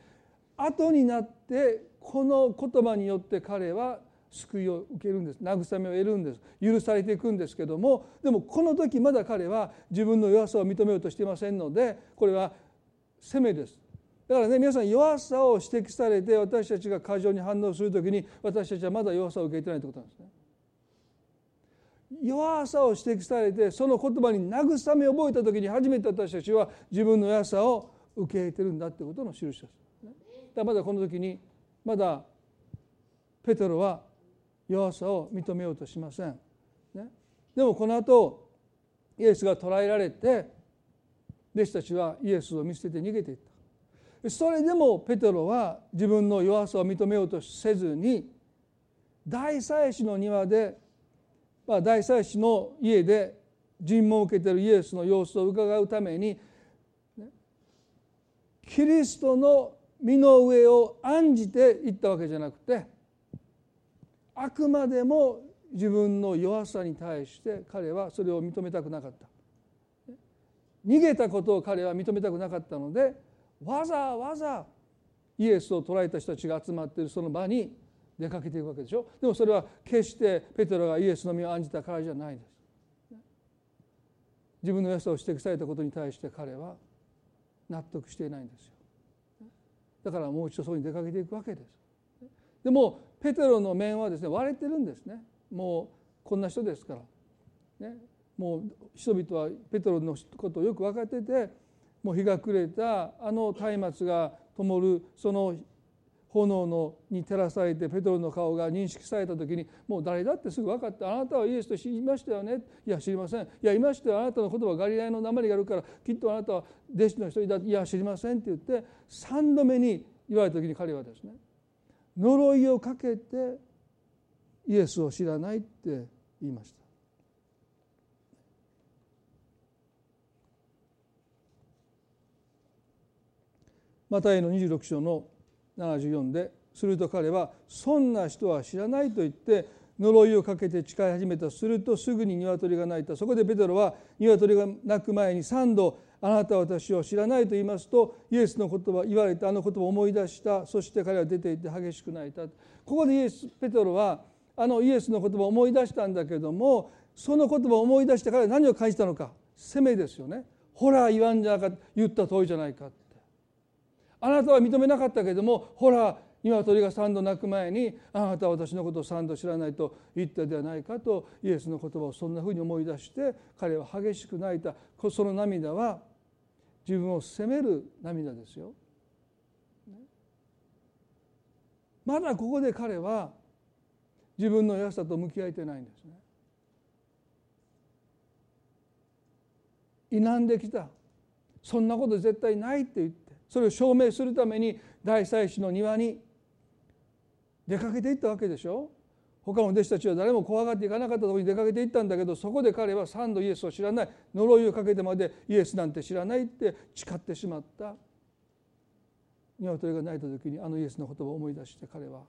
後になってこの言葉によって彼は救いを受けるんです。慰めを得るんです。許されていくんですけどもでもこの時まだ彼は自分の弱さを認めようとしていませんのでこれは責めです。だからね皆さん弱さを指摘されて私たちが過剰に反応する時に私たちはまだ弱さを受けてないということなんですね。弱さを指摘されてその言葉に慰めを覚えた時に初めて私たちは自分の弱さを受け入れてるんだということの印です。だまだこの時にまだペテロは弱さを認めようとしません。ね、でもこの後イエスが捕らえられて弟子たちはイエスを見捨てて逃げていったそれでもペテロは自分の弱さを認めようとせずに大祭司の庭で、まあ、大祭司の家で尋問を受けているイエスの様子を伺うためにキリストの身の上を案じていったわけじゃなくてあくまでも自分の弱さに対して彼はそれを認めたくなかった。逃げたことを彼は認めたくなかったのでわざわざイエスを捕らえた人たちが集まっているその場に出かけていくわけでしょ？でもそれは決してペテロがイエスの身を案じたからじゃないです。自分の良さを指摘されたことに対して彼は納得していないんですよ。だからもう一度そこに出かけていくわけです。でもペテロの面はですね割れてるんですね。もうこんな人ですから。ね。もう人々はペトロのことをよく分かっててもう日が暮れたあの松明が灯るその炎のに照らされてペトロの顔が認識された時にもう誰だってすぐ分かってあなたはイエスと知りましたよね。いや知りません。いやいましたよ。あなたの言葉ガリラヤの鉛があるからきっとあなたは弟子の一人だ。いや知りませんって言って3度目に言われた時に彼はですね呪いをかけてイエスを知らないって言いました。マタイの26章の74ですると彼は「そんな人は知らない」と言って呪いをかけて誓い始めた。するとすぐに鶏が鳴いた。そこでペテロは鶏が鳴く前に3度「あなたは私を知らない」と言いますとイエスの言葉言われたあの言葉を思い出した。そして彼は出て行って激しく泣いた。ここでイエスペテロはあのイエスの言葉を思い出したんだけどもその言葉を思い出してから何を感じたのか。責めですよね。ほら言わんじゃなかった。言った通りじゃないか。あなたは認めなかったけれどもほら鶏が3度鳴く前にあなたは私のことを3度知らないと言ったではないかとイエスの言葉をそんなふうに思い出して彼は激しく泣いたその涙は自分を責める涙ですよ。まだここで彼は自分の安さと向き合えてないんですね。否んできたそんなこと絶対ないって言ってそれを証明するために大祭司の庭に出かけていったわけでしょ他の弟子たちは誰も怖がっていかなかったところに出かけていったんだけどそこで彼は三度イエスを知らない呪いをかけてまでイエスなんて知らないって誓ってしまった鶏が泣いた時にあのイエスの言葉を思い出して彼は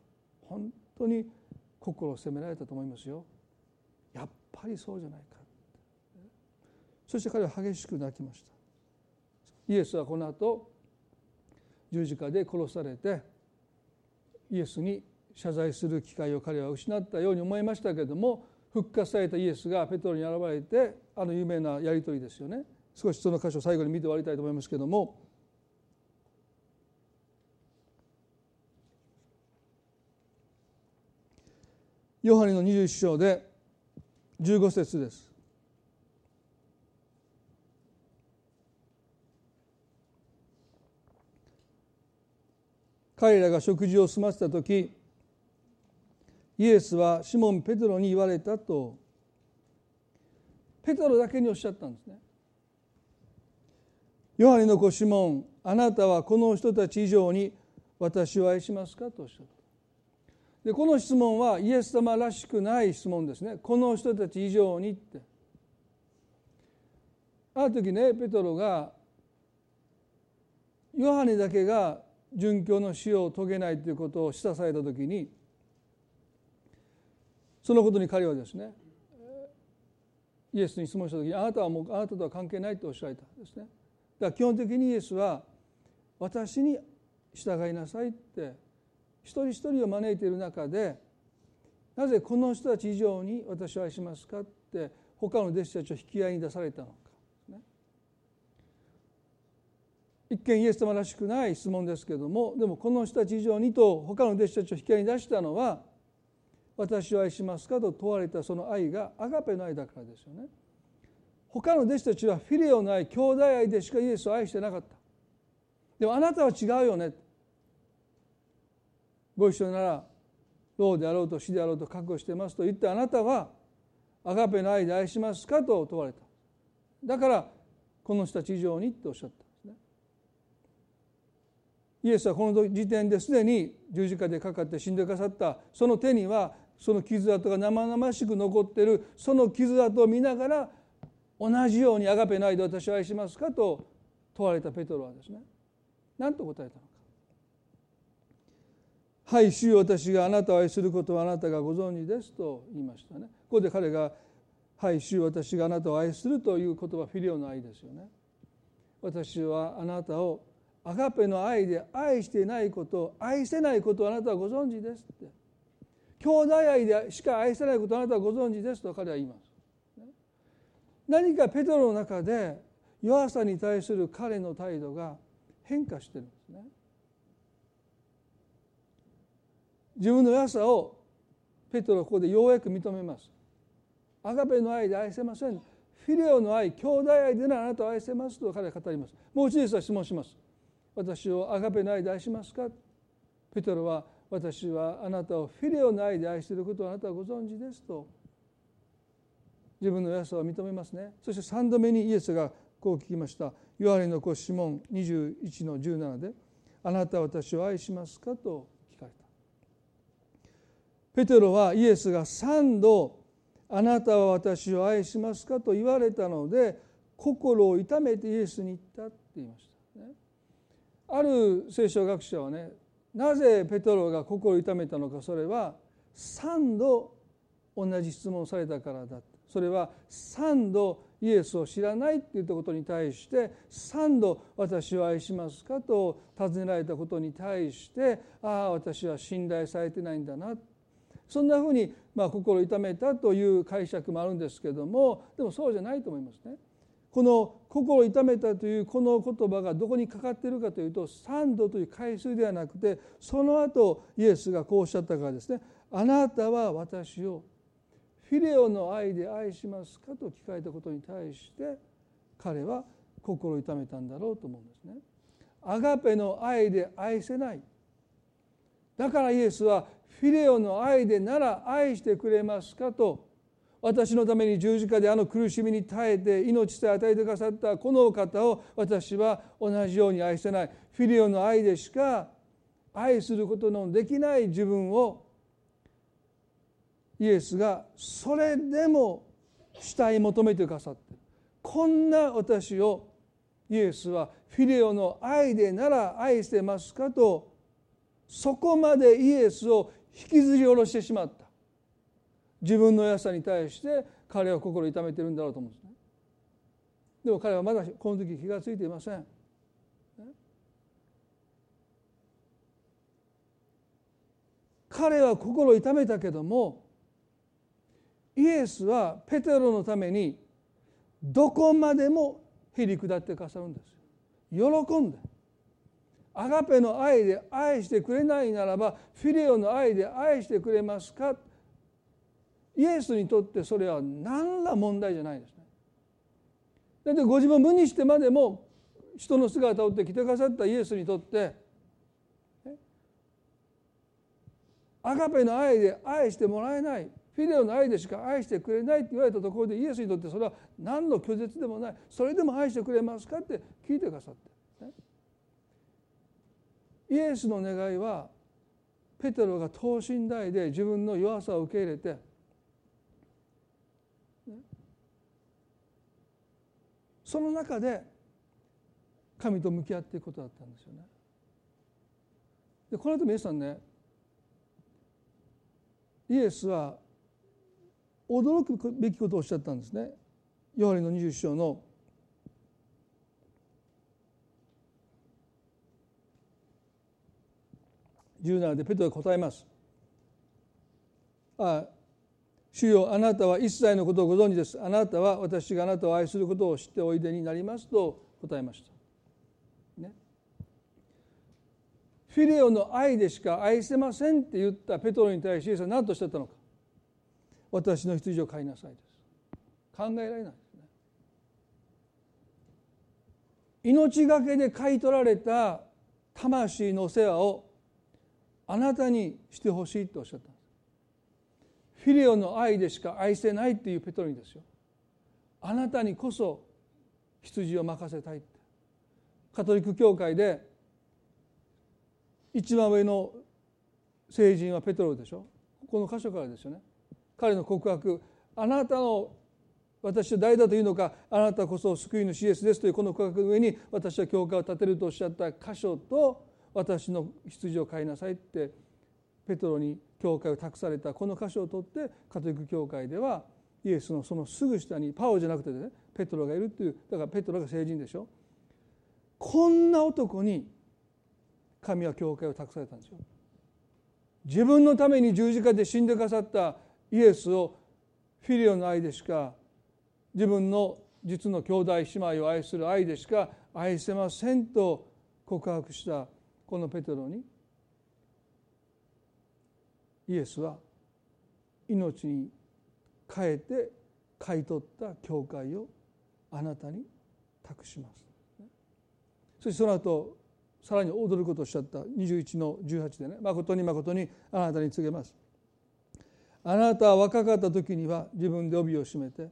本当に心を責められたと思いますよ。やっぱりそうじゃないかそして彼は激しく泣きました。イエスはこの後十字架で殺されてイエスに謝罪する機会を彼は失ったように思いましたけれども復活されたイエスがペトロに現れてあの有名なやり取りですよね少しその箇所を最後に見て終わりたいと思いますけれどもヨハネの21章で15節です。彼らが食事を済ませた時イエスはシモン・ペテロに言われたとペテロだけにおっしゃったんですね。ヨハネの子シモンあなたはこの人たち以上に私を愛しますかとおっしゃった。でこの質問はイエス様らしくない質問ですね。この人たち以上にって。ある時ねペトロがヨハネだけが殉教の死を遂げないということを示唆された時にそのことに彼はですねイエスに質問した時にあなたはもうあなたとは関係ないとおっしゃられたんですね。だから基本的にイエスは私に従いなさいって一人一人を招いている中でなぜこの人たち以上に私を愛しますかって他の弟子たちを引き合いに出されたのか一見イエス様らしくない質問ですけれどもでもこの人たち以上にと他の弟子たちを引き合いに出したのは私を愛しますかと問われたその愛がアガペの愛だからですよね。他の弟子たちはフィレオの愛兄弟愛でしかイエスを愛してなかった。でもあなたは違うよね。ご一緒なら老であろうと死であろうと覚悟してますと言ってあなたはアガペの愛で愛しますかと問われた。だからこの人たち以上にっておっしゃった。イエスはこの時点ですでに十字架でかかって死んでくださったその手にはその傷跡が生々しく残っているその傷跡を見ながら同じようにあがぺないで私を愛しますかと問われたペトロはですね何と答えたのか。はい主よ私があなたを愛することはあなたがご存知ですと言いましたね。ここで彼がはい主よ私があなたを愛するという言葉フィリオの愛ですよね。私はあなたをアガペの愛で愛していないこと愛せないことをあなたはご存知ですって兄弟愛でしか愛せないことをあなたはご存知ですと彼は言います。何かペトロの中で弱さに対する彼の態度が変化してるんですね。自分の弱さをペトロはここでようやく認めます。アガペの愛で愛せません。フィレオの愛兄弟愛でならあなたを愛せますと彼は語りますもう一度質問します私をアガペの愛で愛しますか？ペトロは私はあなたをフィレオの愛で愛していることをあなたはご存知ですと自分の安さを認めますねそして3度目にイエスがこう聞きましたヨハネの子シモン21の17で「あなたは私を愛しますか?」と聞かれたペテロはイエスが3度「あなたは私を愛しますか?」と言われたので心を痛めてイエスに言ったって言いました、ある聖書学者はねなぜペトロが心を痛めたのかそれは3度同じ質問されたからだそれは3度イエスを知らないって言ったことに対して3度「私を愛しますか?」と尋ねられたことに対して「ああ私は信頼されてないんだな」そんなふうにまあ心痛めたという解釈もあるんですけどもでもそうじゃないと思いますね。この心を痛めたというこの言葉がどこにかかっているかというと3度という回数ではなくてその後イエスがこうおっしゃったからですね「あなたは私をフィレオの愛で愛しますか?」と聞かれたことに対して彼は心痛めたんだろうと思うんですね。アガペの愛で愛せないだからイエスはフィレオの愛でなら愛してくれますかと私のために十字架であの苦しみに耐えて命さえ与えてくださったこのお方を私は同じように愛せないフィリオの愛でしか愛することのできない自分をイエスがそれでも慕い求めてくださってこんな私をイエスはフィレオの愛でなら愛してますかとそこまでイエスを引きずり下ろしてしまった。自分の安さに対して彼は心痛めてるんだろうと思うんですね。でも彼はまだこの時気が付いていません。彼は心痛めたけどもイエスはペテロのためにどこまでもへり下ってくださるんです喜んで。アガペの愛で愛してくれないならばフィレオの愛で愛してくれますか？イエスにとってそれは何ら問題じゃないですね。だってご自分を無にしてまでも人の姿を追って来てくださったイエスにとってアガペの愛で愛してもらえないフィレオの愛でしか愛してくれないって言われたところでイエスにとってそれは何の拒絶でもないそれでも愛してくれますかって聞いてくださって、ね、イエスの願いはペテロが等身大で自分の弱さを受け入れてその中で神と向き合っていくことだったんですよね。でこの後皆さんねイエスは驚くべきことをおっしゃったんですね。ヨハネの20章の17でペトロが答えます。あ主よあなたは一切のことをご存知です。あなたは私があなたを愛することを知っておいでになりますと答えました、ね、フィレオの愛でしか愛せませんって言ったペトロに対してイエスは何とおっしゃったのか。私の羊を飼いなさいです。考えられないですね。命がけで買い取られた魂の世話をあなたにしてほしいとおっしゃった。フィレオの愛でしか愛せないっていうペトロにですよ。あなたにこそ羊を任せたいカトリック教会で一番上の聖人はペトロでしょ。この箇所からですよね。彼の告白。あなたの私は誰だというのか。あなたこそ救い主イエスですというこの告白の上に私は教会を建てるとおっしゃった箇所と私の羊を飼いなさいってペトロに教会を託されたこの箇所を取ってカトリック教会ではイエスのそのすぐ下にパオじゃなくてねペトロがいるっていうだからペトロが聖人でしょこんな男に神は教会を託されたんですよ。自分のために十字架で死んでくださったイエスをフィリオの愛でしか自分の実の兄弟姉妹を愛する愛でしか愛せませんと告白したこのペトロにイエスは命に変えて買い取った教会をあなたに託します。そしてその後さらに踊ることをおっしゃった。21の18でね。誠に誠にあなたに告げます。あなたは若かった時には自分で帯を締めて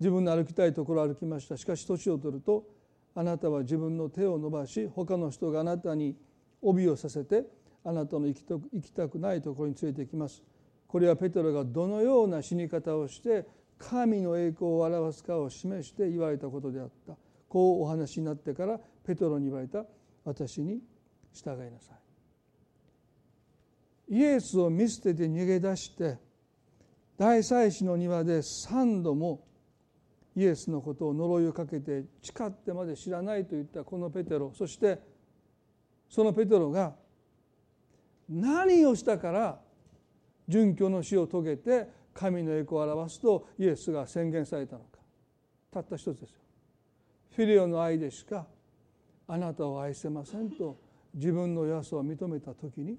自分の歩きたいところを歩きました。しかし年を取るとあなたは自分の手を伸ばし他の人があなたに帯をさせてあなたの行きたくないところに連れてきます。これはペテロがどのような死に方をして神の栄光を表すかを示して言われたことであった。こうお話になってからペトロに言われた。私に従いなさい。イエスを見捨てて逃げ出して大祭司の庭で3度もイエスのことを呪いをかけて誓ってまで知らないと言ったこのペテロ。そしてそのペテロが何をしたから殉教の死を遂げて神の栄光を表すとイエスが宣言されたのか。たった一つですよ。フィレオの愛でしかあなたを愛せませんと自分の弱さを認めた時に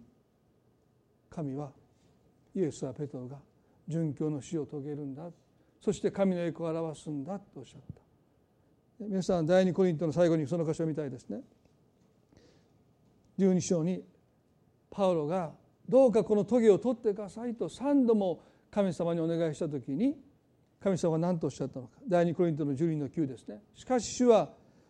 神はイエスはペトロが殉教の死を遂げるんだ。そして神の栄光を表すんだとおっしゃった。皆さん第二コリントの最後にその箇所を見たいですね。12章にパウロがどうかこの棘を取ってくださいと3度も神様にお願いした時に神様は何とおっしゃったのか。第二コリントの12の9ですね。しかし主は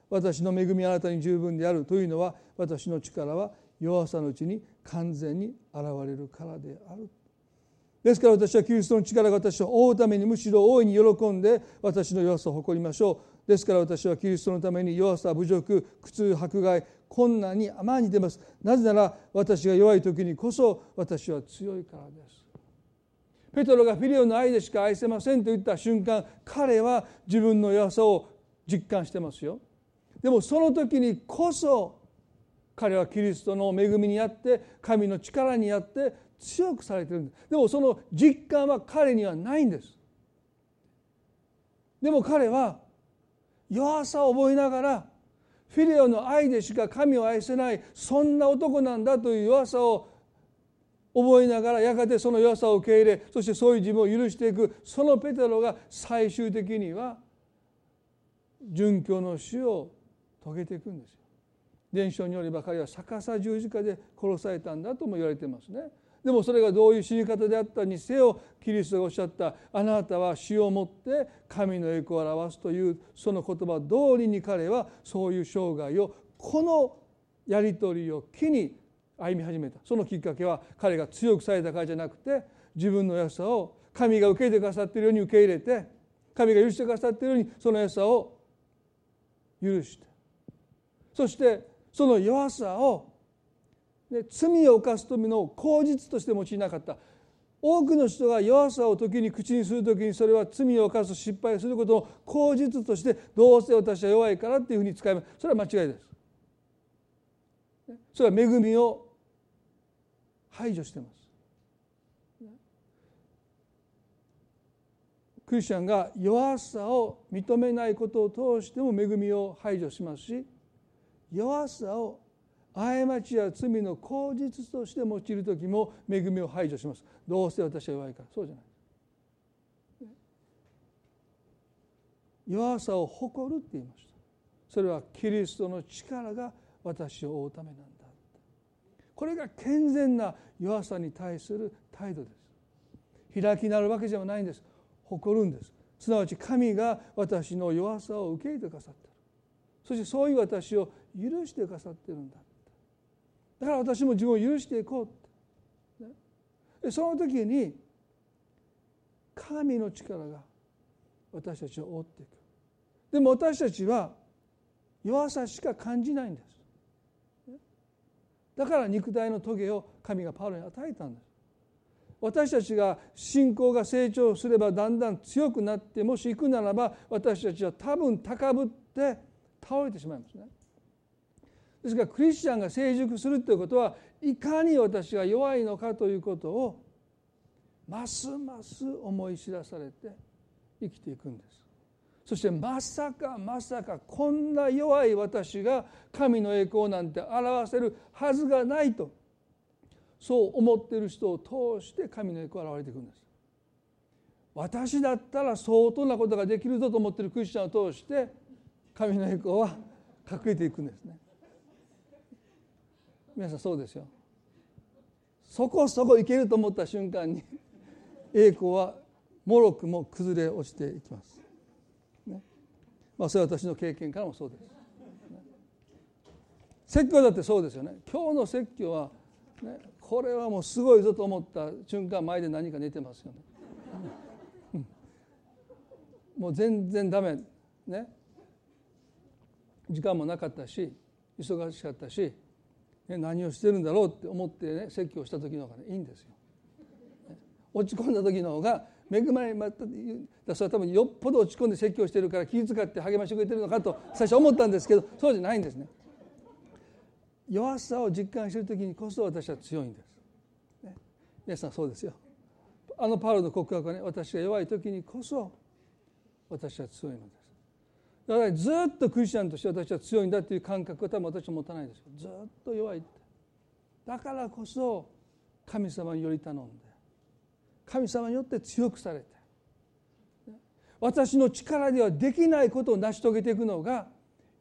私の恵みあなたに十分であるというのは私の力は弱さのうちに完全に現れるからである。ですから私はキリストの力が私を覆うためにむしろ大いに喜んで私の弱さを誇りましょう。ですから私はキリストのために弱さ侮辱苦痛迫害困難に甘に出ます。なぜなら私が弱い時にこそ私は強いからです。ペトロがフィリオの愛でしか愛せませんと言った瞬間彼は自分の弱さを実感してますよ。でもその時にこそ彼はキリストの恵みにあって神の力にあって強くされてるんです。でもその実感は彼にはないんです。でも彼は弱さを覚えながらフィレオの愛でしか神を愛せないそんな男なんだという弱さを覚えながらやがてその弱さを受け入れそしてそういう自分を許していくそのペテロが最終的には殉教の死を遂げていくんですよ。伝承によれば彼は逆さ十字架で殺されたんだとも言われてますね。でもそれがどういう死に方であったにせよキリストがおっしゃったあなたは死をもって神の栄光を表すというその言葉通りに彼はそういう生涯をこのやり取りを機に歩み始めた。そのきっかけは彼が強くされたからじゃなくて自分の良さを神が受け入れてくださっているように受け入れて神が許してくださっているようにその良さを許して。そしてその弱さをで罪を犯すための口実として用いなかった。多くの人が弱さを時に口にする時にそれは罪を犯す失敗することの口実としてどうせ私は弱いからっていうふうに使います。それは間違いです。それは恵みを排除してます。クリスチャンが弱さを認めないことを通しても恵みを排除しますし弱さを過ちや罪の口実として用いる時も恵みを排除します。どうせ私は弱いから。そうじゃない。弱さを誇るって言いました。それはキリストの力が私を追うためなんだこれが健全な弱さに対する態度です。開きなるわけではないんです。誇るんです。すなわち神が私の弱さを受け入れてくださっている。そしてそういう私を許してくださっているんだ。だから私も自分を許していこう。ってその時に神の力が私たちを覆っていく。でも私たちは弱さしか感じないんです。だから肉体の棘を神がパウロに与えたんです。私たちが信仰が成長すればだんだん強くなってもし行くならば私たちは多分高ぶって倒れてしまいますね。ですからクリスチャンが成熟するということはいかに私が弱いのかということをますます思い知らされて生きていくんです。そしてまさかまさかこんな弱い私が神の栄光なんて表せるはずがないとそう思っている人を通して神の栄光が現れていくんです。私だったら相当なことができるぞと思っているクリスチャンを通して神の栄光は隠れていくんですね。皆さんそうですよ。そこそこいけると思った瞬間に 栄光はもろくも崩れ落ちていきます、ね。まあ、それは私の経験からもそうです、ね、説教だってそうですよね。今日の説教は、ね、これはもうすごいぞと思った瞬間前で何か寝てますよね。もう全然ダメ。ね。時間もなかったし忙しかったし何をしてるんだろう？って思ってね説教した時の方が、ね、いいんですよ。落ち込んだ時の方が恵まれまたそれは多分よっぽど落ち込んで説教してるから気遣って励ましてくれてるのかと最初思ったんですけどそうじゃないんですね。弱さを実感してる時にこそ私は強いんです。ね、皆さんそうですよ。あのパウロの告白はね私が弱い時にこそ私は強いのです。だからずっとクリスチャンとして私は強いんだという感覚は多分私は持たないですよずっと弱い。ってだからこそ神様により頼んで神様によって強くされて。私の力ではできないことを成し遂げていくのが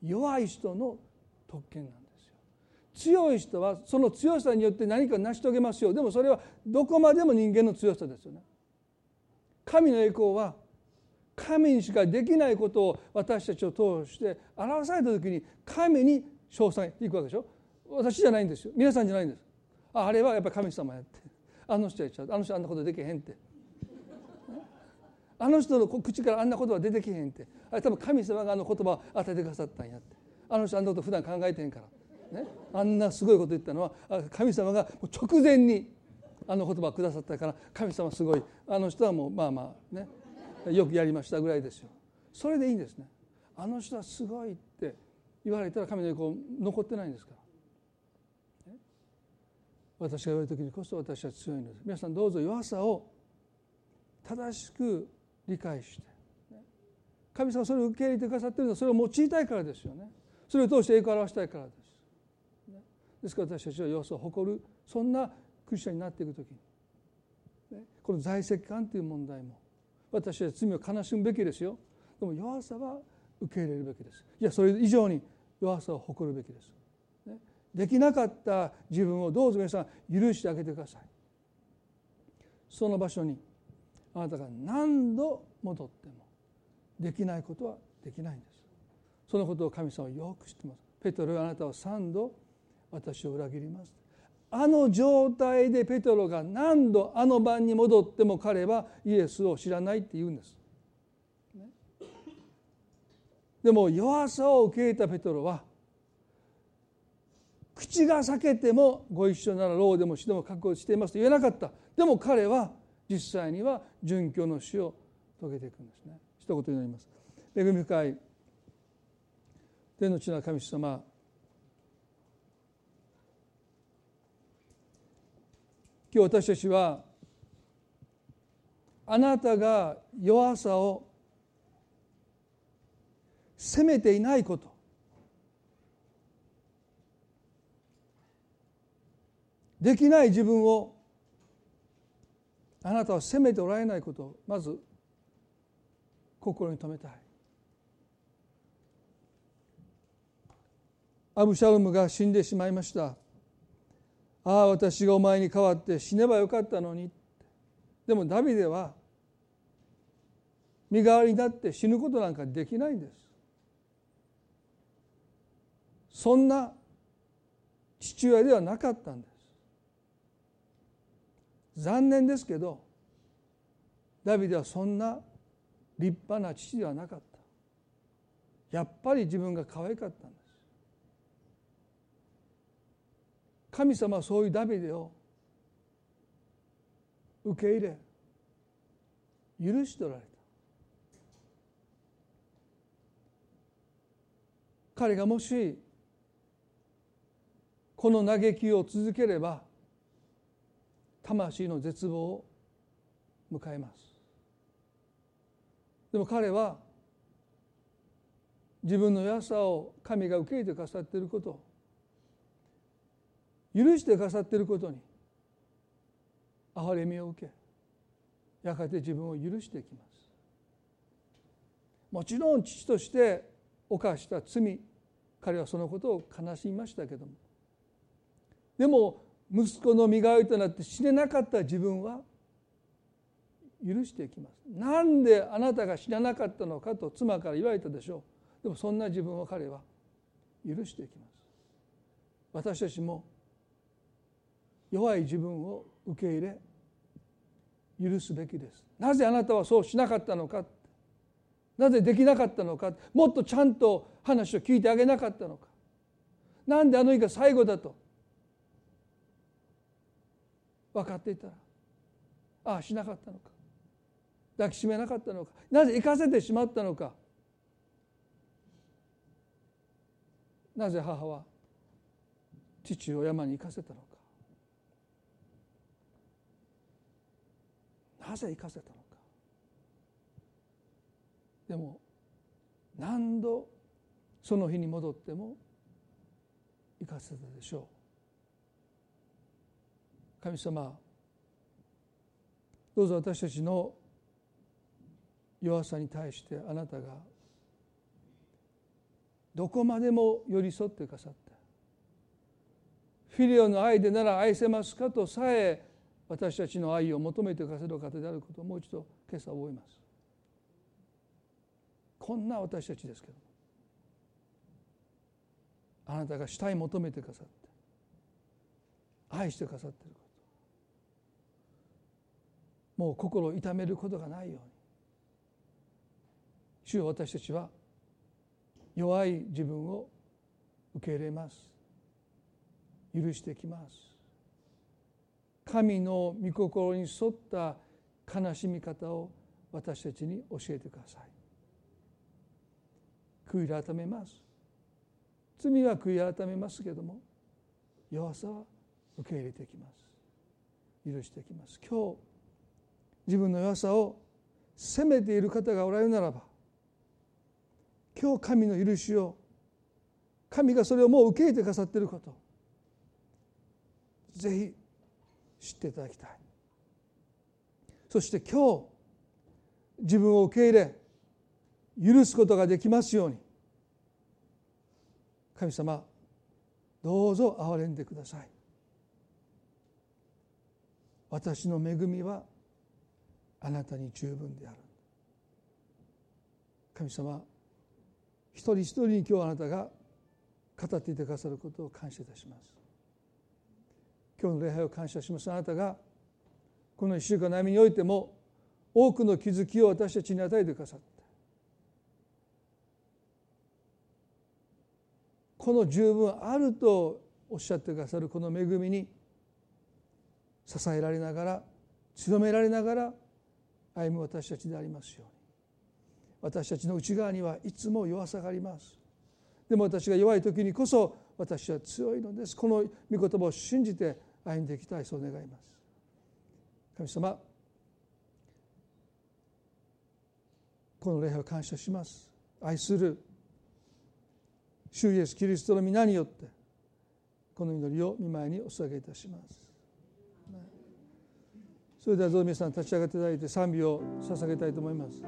弱い人の特権なんですよ。強い人はその強さによって何か成し遂げますよ。でもそれはどこまでも人間の強さですよね。神の栄光は神にしかできないことを私たちを通して表された時に神に称賛いくわけでしょ？私じゃないんですよ。皆さんじゃないんです。ああれはやっぱり神様やって。あの人やっちゃうあの人あんなことできへんって。あの人の口からあんな言葉出てきへんって。あれ多分神様があの言葉を与えてくださったんやって。あの人あんなこと普段考えてへんから、ね、あんなすごいこと言ったのは神様が直前にあの言葉をくださったから神様すごい。あの人はもうまあまあね？よくやりましたぐらいですよ。それでいいんですね。あの人はすごいって言われたら神の横残ってないんですから。私が言われる時にこそ私は強いのです。皆さんどうぞ弱さを正しく理解して。神様それを受け入れてくださっているのはそれを用いたいからですよね。それを通して栄光を表したいからです。ですから私たちは弱さを誇るそんなクリスチャンになっていく時に。この在籍感という問題も私は罪を悲しむべきですよ。でも弱さは受け入れるべきです。いやそれ以上に弱さを誇るべきです、ね、できなかった自分をどうぞ皆さん許してあげてください。その場所にあなたが何度戻ってもできないことはできないんです。そのことを神様はよく知ってます。ペトロあなたは3度私を裏切ります。あの状態でペトロが何度あの晩に戻っても彼はイエスを知らないって言うんです。でも弱さを受け入れたペトロは口が裂けてもご一緒なら老でも死でも覚悟していますと言えなかった。でも彼は実際には殉教の死を遂げていくんです。ね一言になります。恵み深い。天の地の神様今日私たちはあなたが弱さを責めていないこと。できない自分をあなたは責めておられないことをまず心に留めたい。アブシャロムが死んでしまいました。ああ私がお前に代わって死ねばよかったのにでもダビデは身代わりになって死ぬことなんかできないんです。そんな父親ではなかったんです。残念ですけどダビデはそんな立派な父ではなかった。やっぱり自分が可愛かったんです神様はそういうダビデを受け入れ許しておられた。彼がもしこの嘆きを続ければ魂の絶望を迎えます。でも彼は自分の弱さを神が受け入れてくださっていること許してくださっていることに憐れみを受けやがて自分を許していきます。もちろん父として犯した罪彼はそのことを悲しみましたけども。でも息子の身代わりとなって死ねなかった自分は許していきます。なんであなたが死ななかったのかと妻から言われたでしょう。でもそんな自分を彼は許していきます。私たちも弱い自分を受け入れ許すべきです。なぜあなたはそうしなかったのか？なぜできなかったのか？もっとちゃんと話を聞いてあげなかったのか？なんであの日が最後だと？分かっていたらああしなかったのか？抱きしめなかったのか？なぜ行かせてしまったのか？なぜ母は父を山に行かせたのか？なぜ行かせたのか。でも何度その日に戻っても行かせたでしょう。神様どうぞ私たちの弱さに対してあなたがどこまでも寄り添ってくださったフィリオの愛でなら愛せますかとさえ私たちの愛を求めてくださる方であることをもう一度今朝覚えます。こんな私たちですけどあなたが死体求めてくださって愛してくださっていることもう心を痛めることがないように主よ私たちは弱い自分を受け入れます。許してきます。神の御心に沿った悲しみ方を私たちに教えてください。悔い改めます。罪は悔い改めますけども弱さは受け入れてきます。許してきます。今日自分の弱さを責めている方がおられるならば今日神の許しを神がそれをもう受け入れてくださっていることぜひ知っていただきたい。そして今日自分を受け入れ許すことができますように。神様どうぞ憐れんでください。私の恵みはあなたに十分である。神様一人一人に今日あなたが語っていてくださることを感謝いたします。今日の礼拝を感謝します。あなたがこの一週間の歩みにおいても多くの気づきを私たちに与えてくださった。この十分あるとおっしゃってくださるこの恵みに支えられながら強められながら歩む私たちでありますように。私たちの内側にはいつも弱さがあります。でも私が弱い時にこそ私は強いのです。この御言葉を信じて歩んでいきたいそう願います。神様この礼拝を感謝します。愛する主イエスキリストの皆によってこの祈りを見舞いにお捧げいたします。それではどうぞ皆さん立ち上がっていただいて賛美を捧げたいと思います。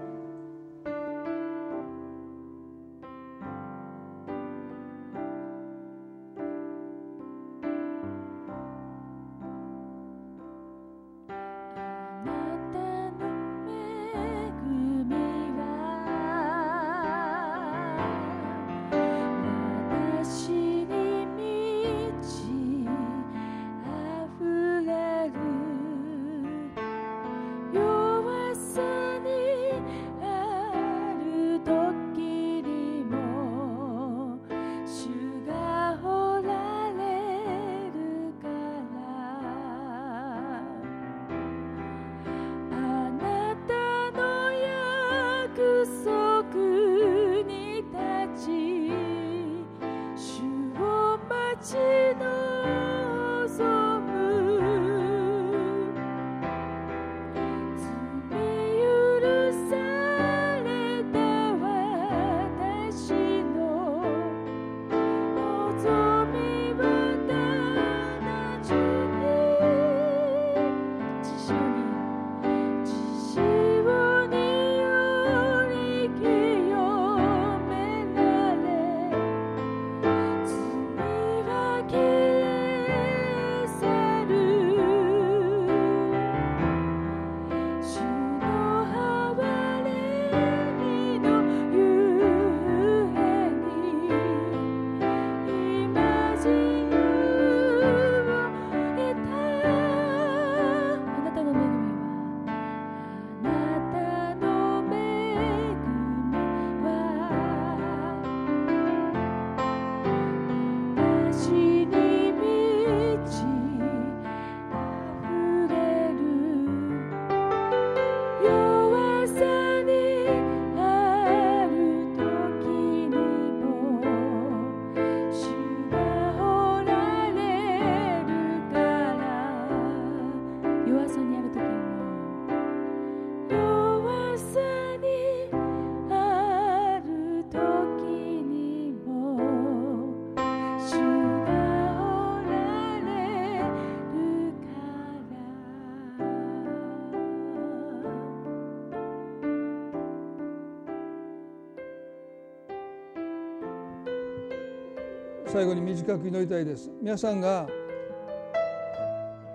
最後に短く祈りたいです。皆さんが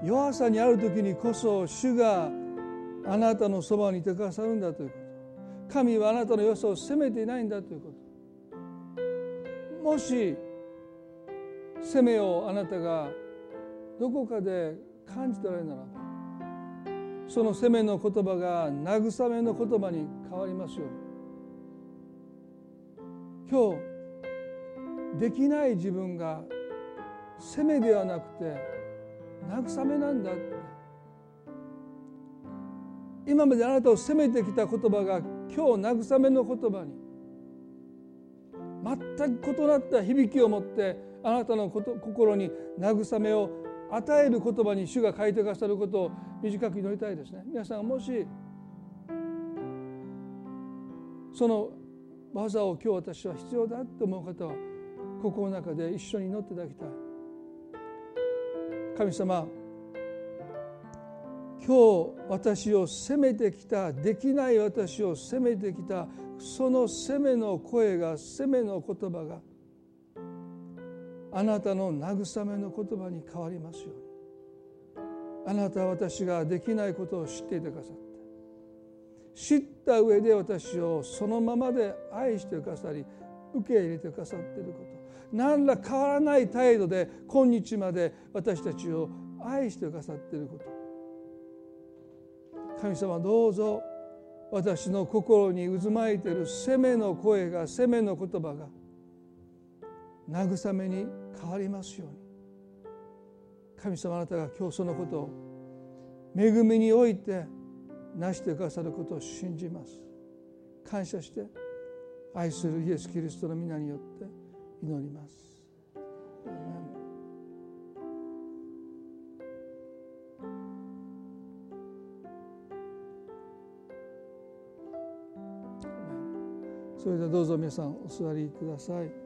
弱さにある時にこそ主があなたのそばにいてくださるんだということ。神はあなたの弱さを責めていないんだということ。もし責めをあなたがどこかで感じておられるならばその責めの言葉が慰めの言葉に変わりますように。今日できない自分が責めではなくて慰めなんだって。今まであなたを責めてきた言葉が今日慰めの言葉に全く異なった響きを持ってあなたの心に慰めを与える言葉に主が書いてくださることを短く祈りたいですね。皆さんもしその技を今日私は必要だと思う方は心の中で一緒に祈っていただきたい。神様今日私を責めてきたできない私を責めてきたその責めの声が責めの言葉があなたの慰めの言葉に変わりますように。あなたは私ができないことを知っていてくださって。知った上で私をそのままで愛してくださり受け入れてくださっていること。何ら変わらない態度で今日まで私たちを愛してくださっていること。神様どうぞ私の心に渦巻いている責めの声が責めの言葉が慰めに変わりますように。神様あなたが今日そのことを恵みにおいて成してくださることを信じます。感謝して愛するイエス・キリストの皆によって祈ります。それではどうぞ皆さんお座りください。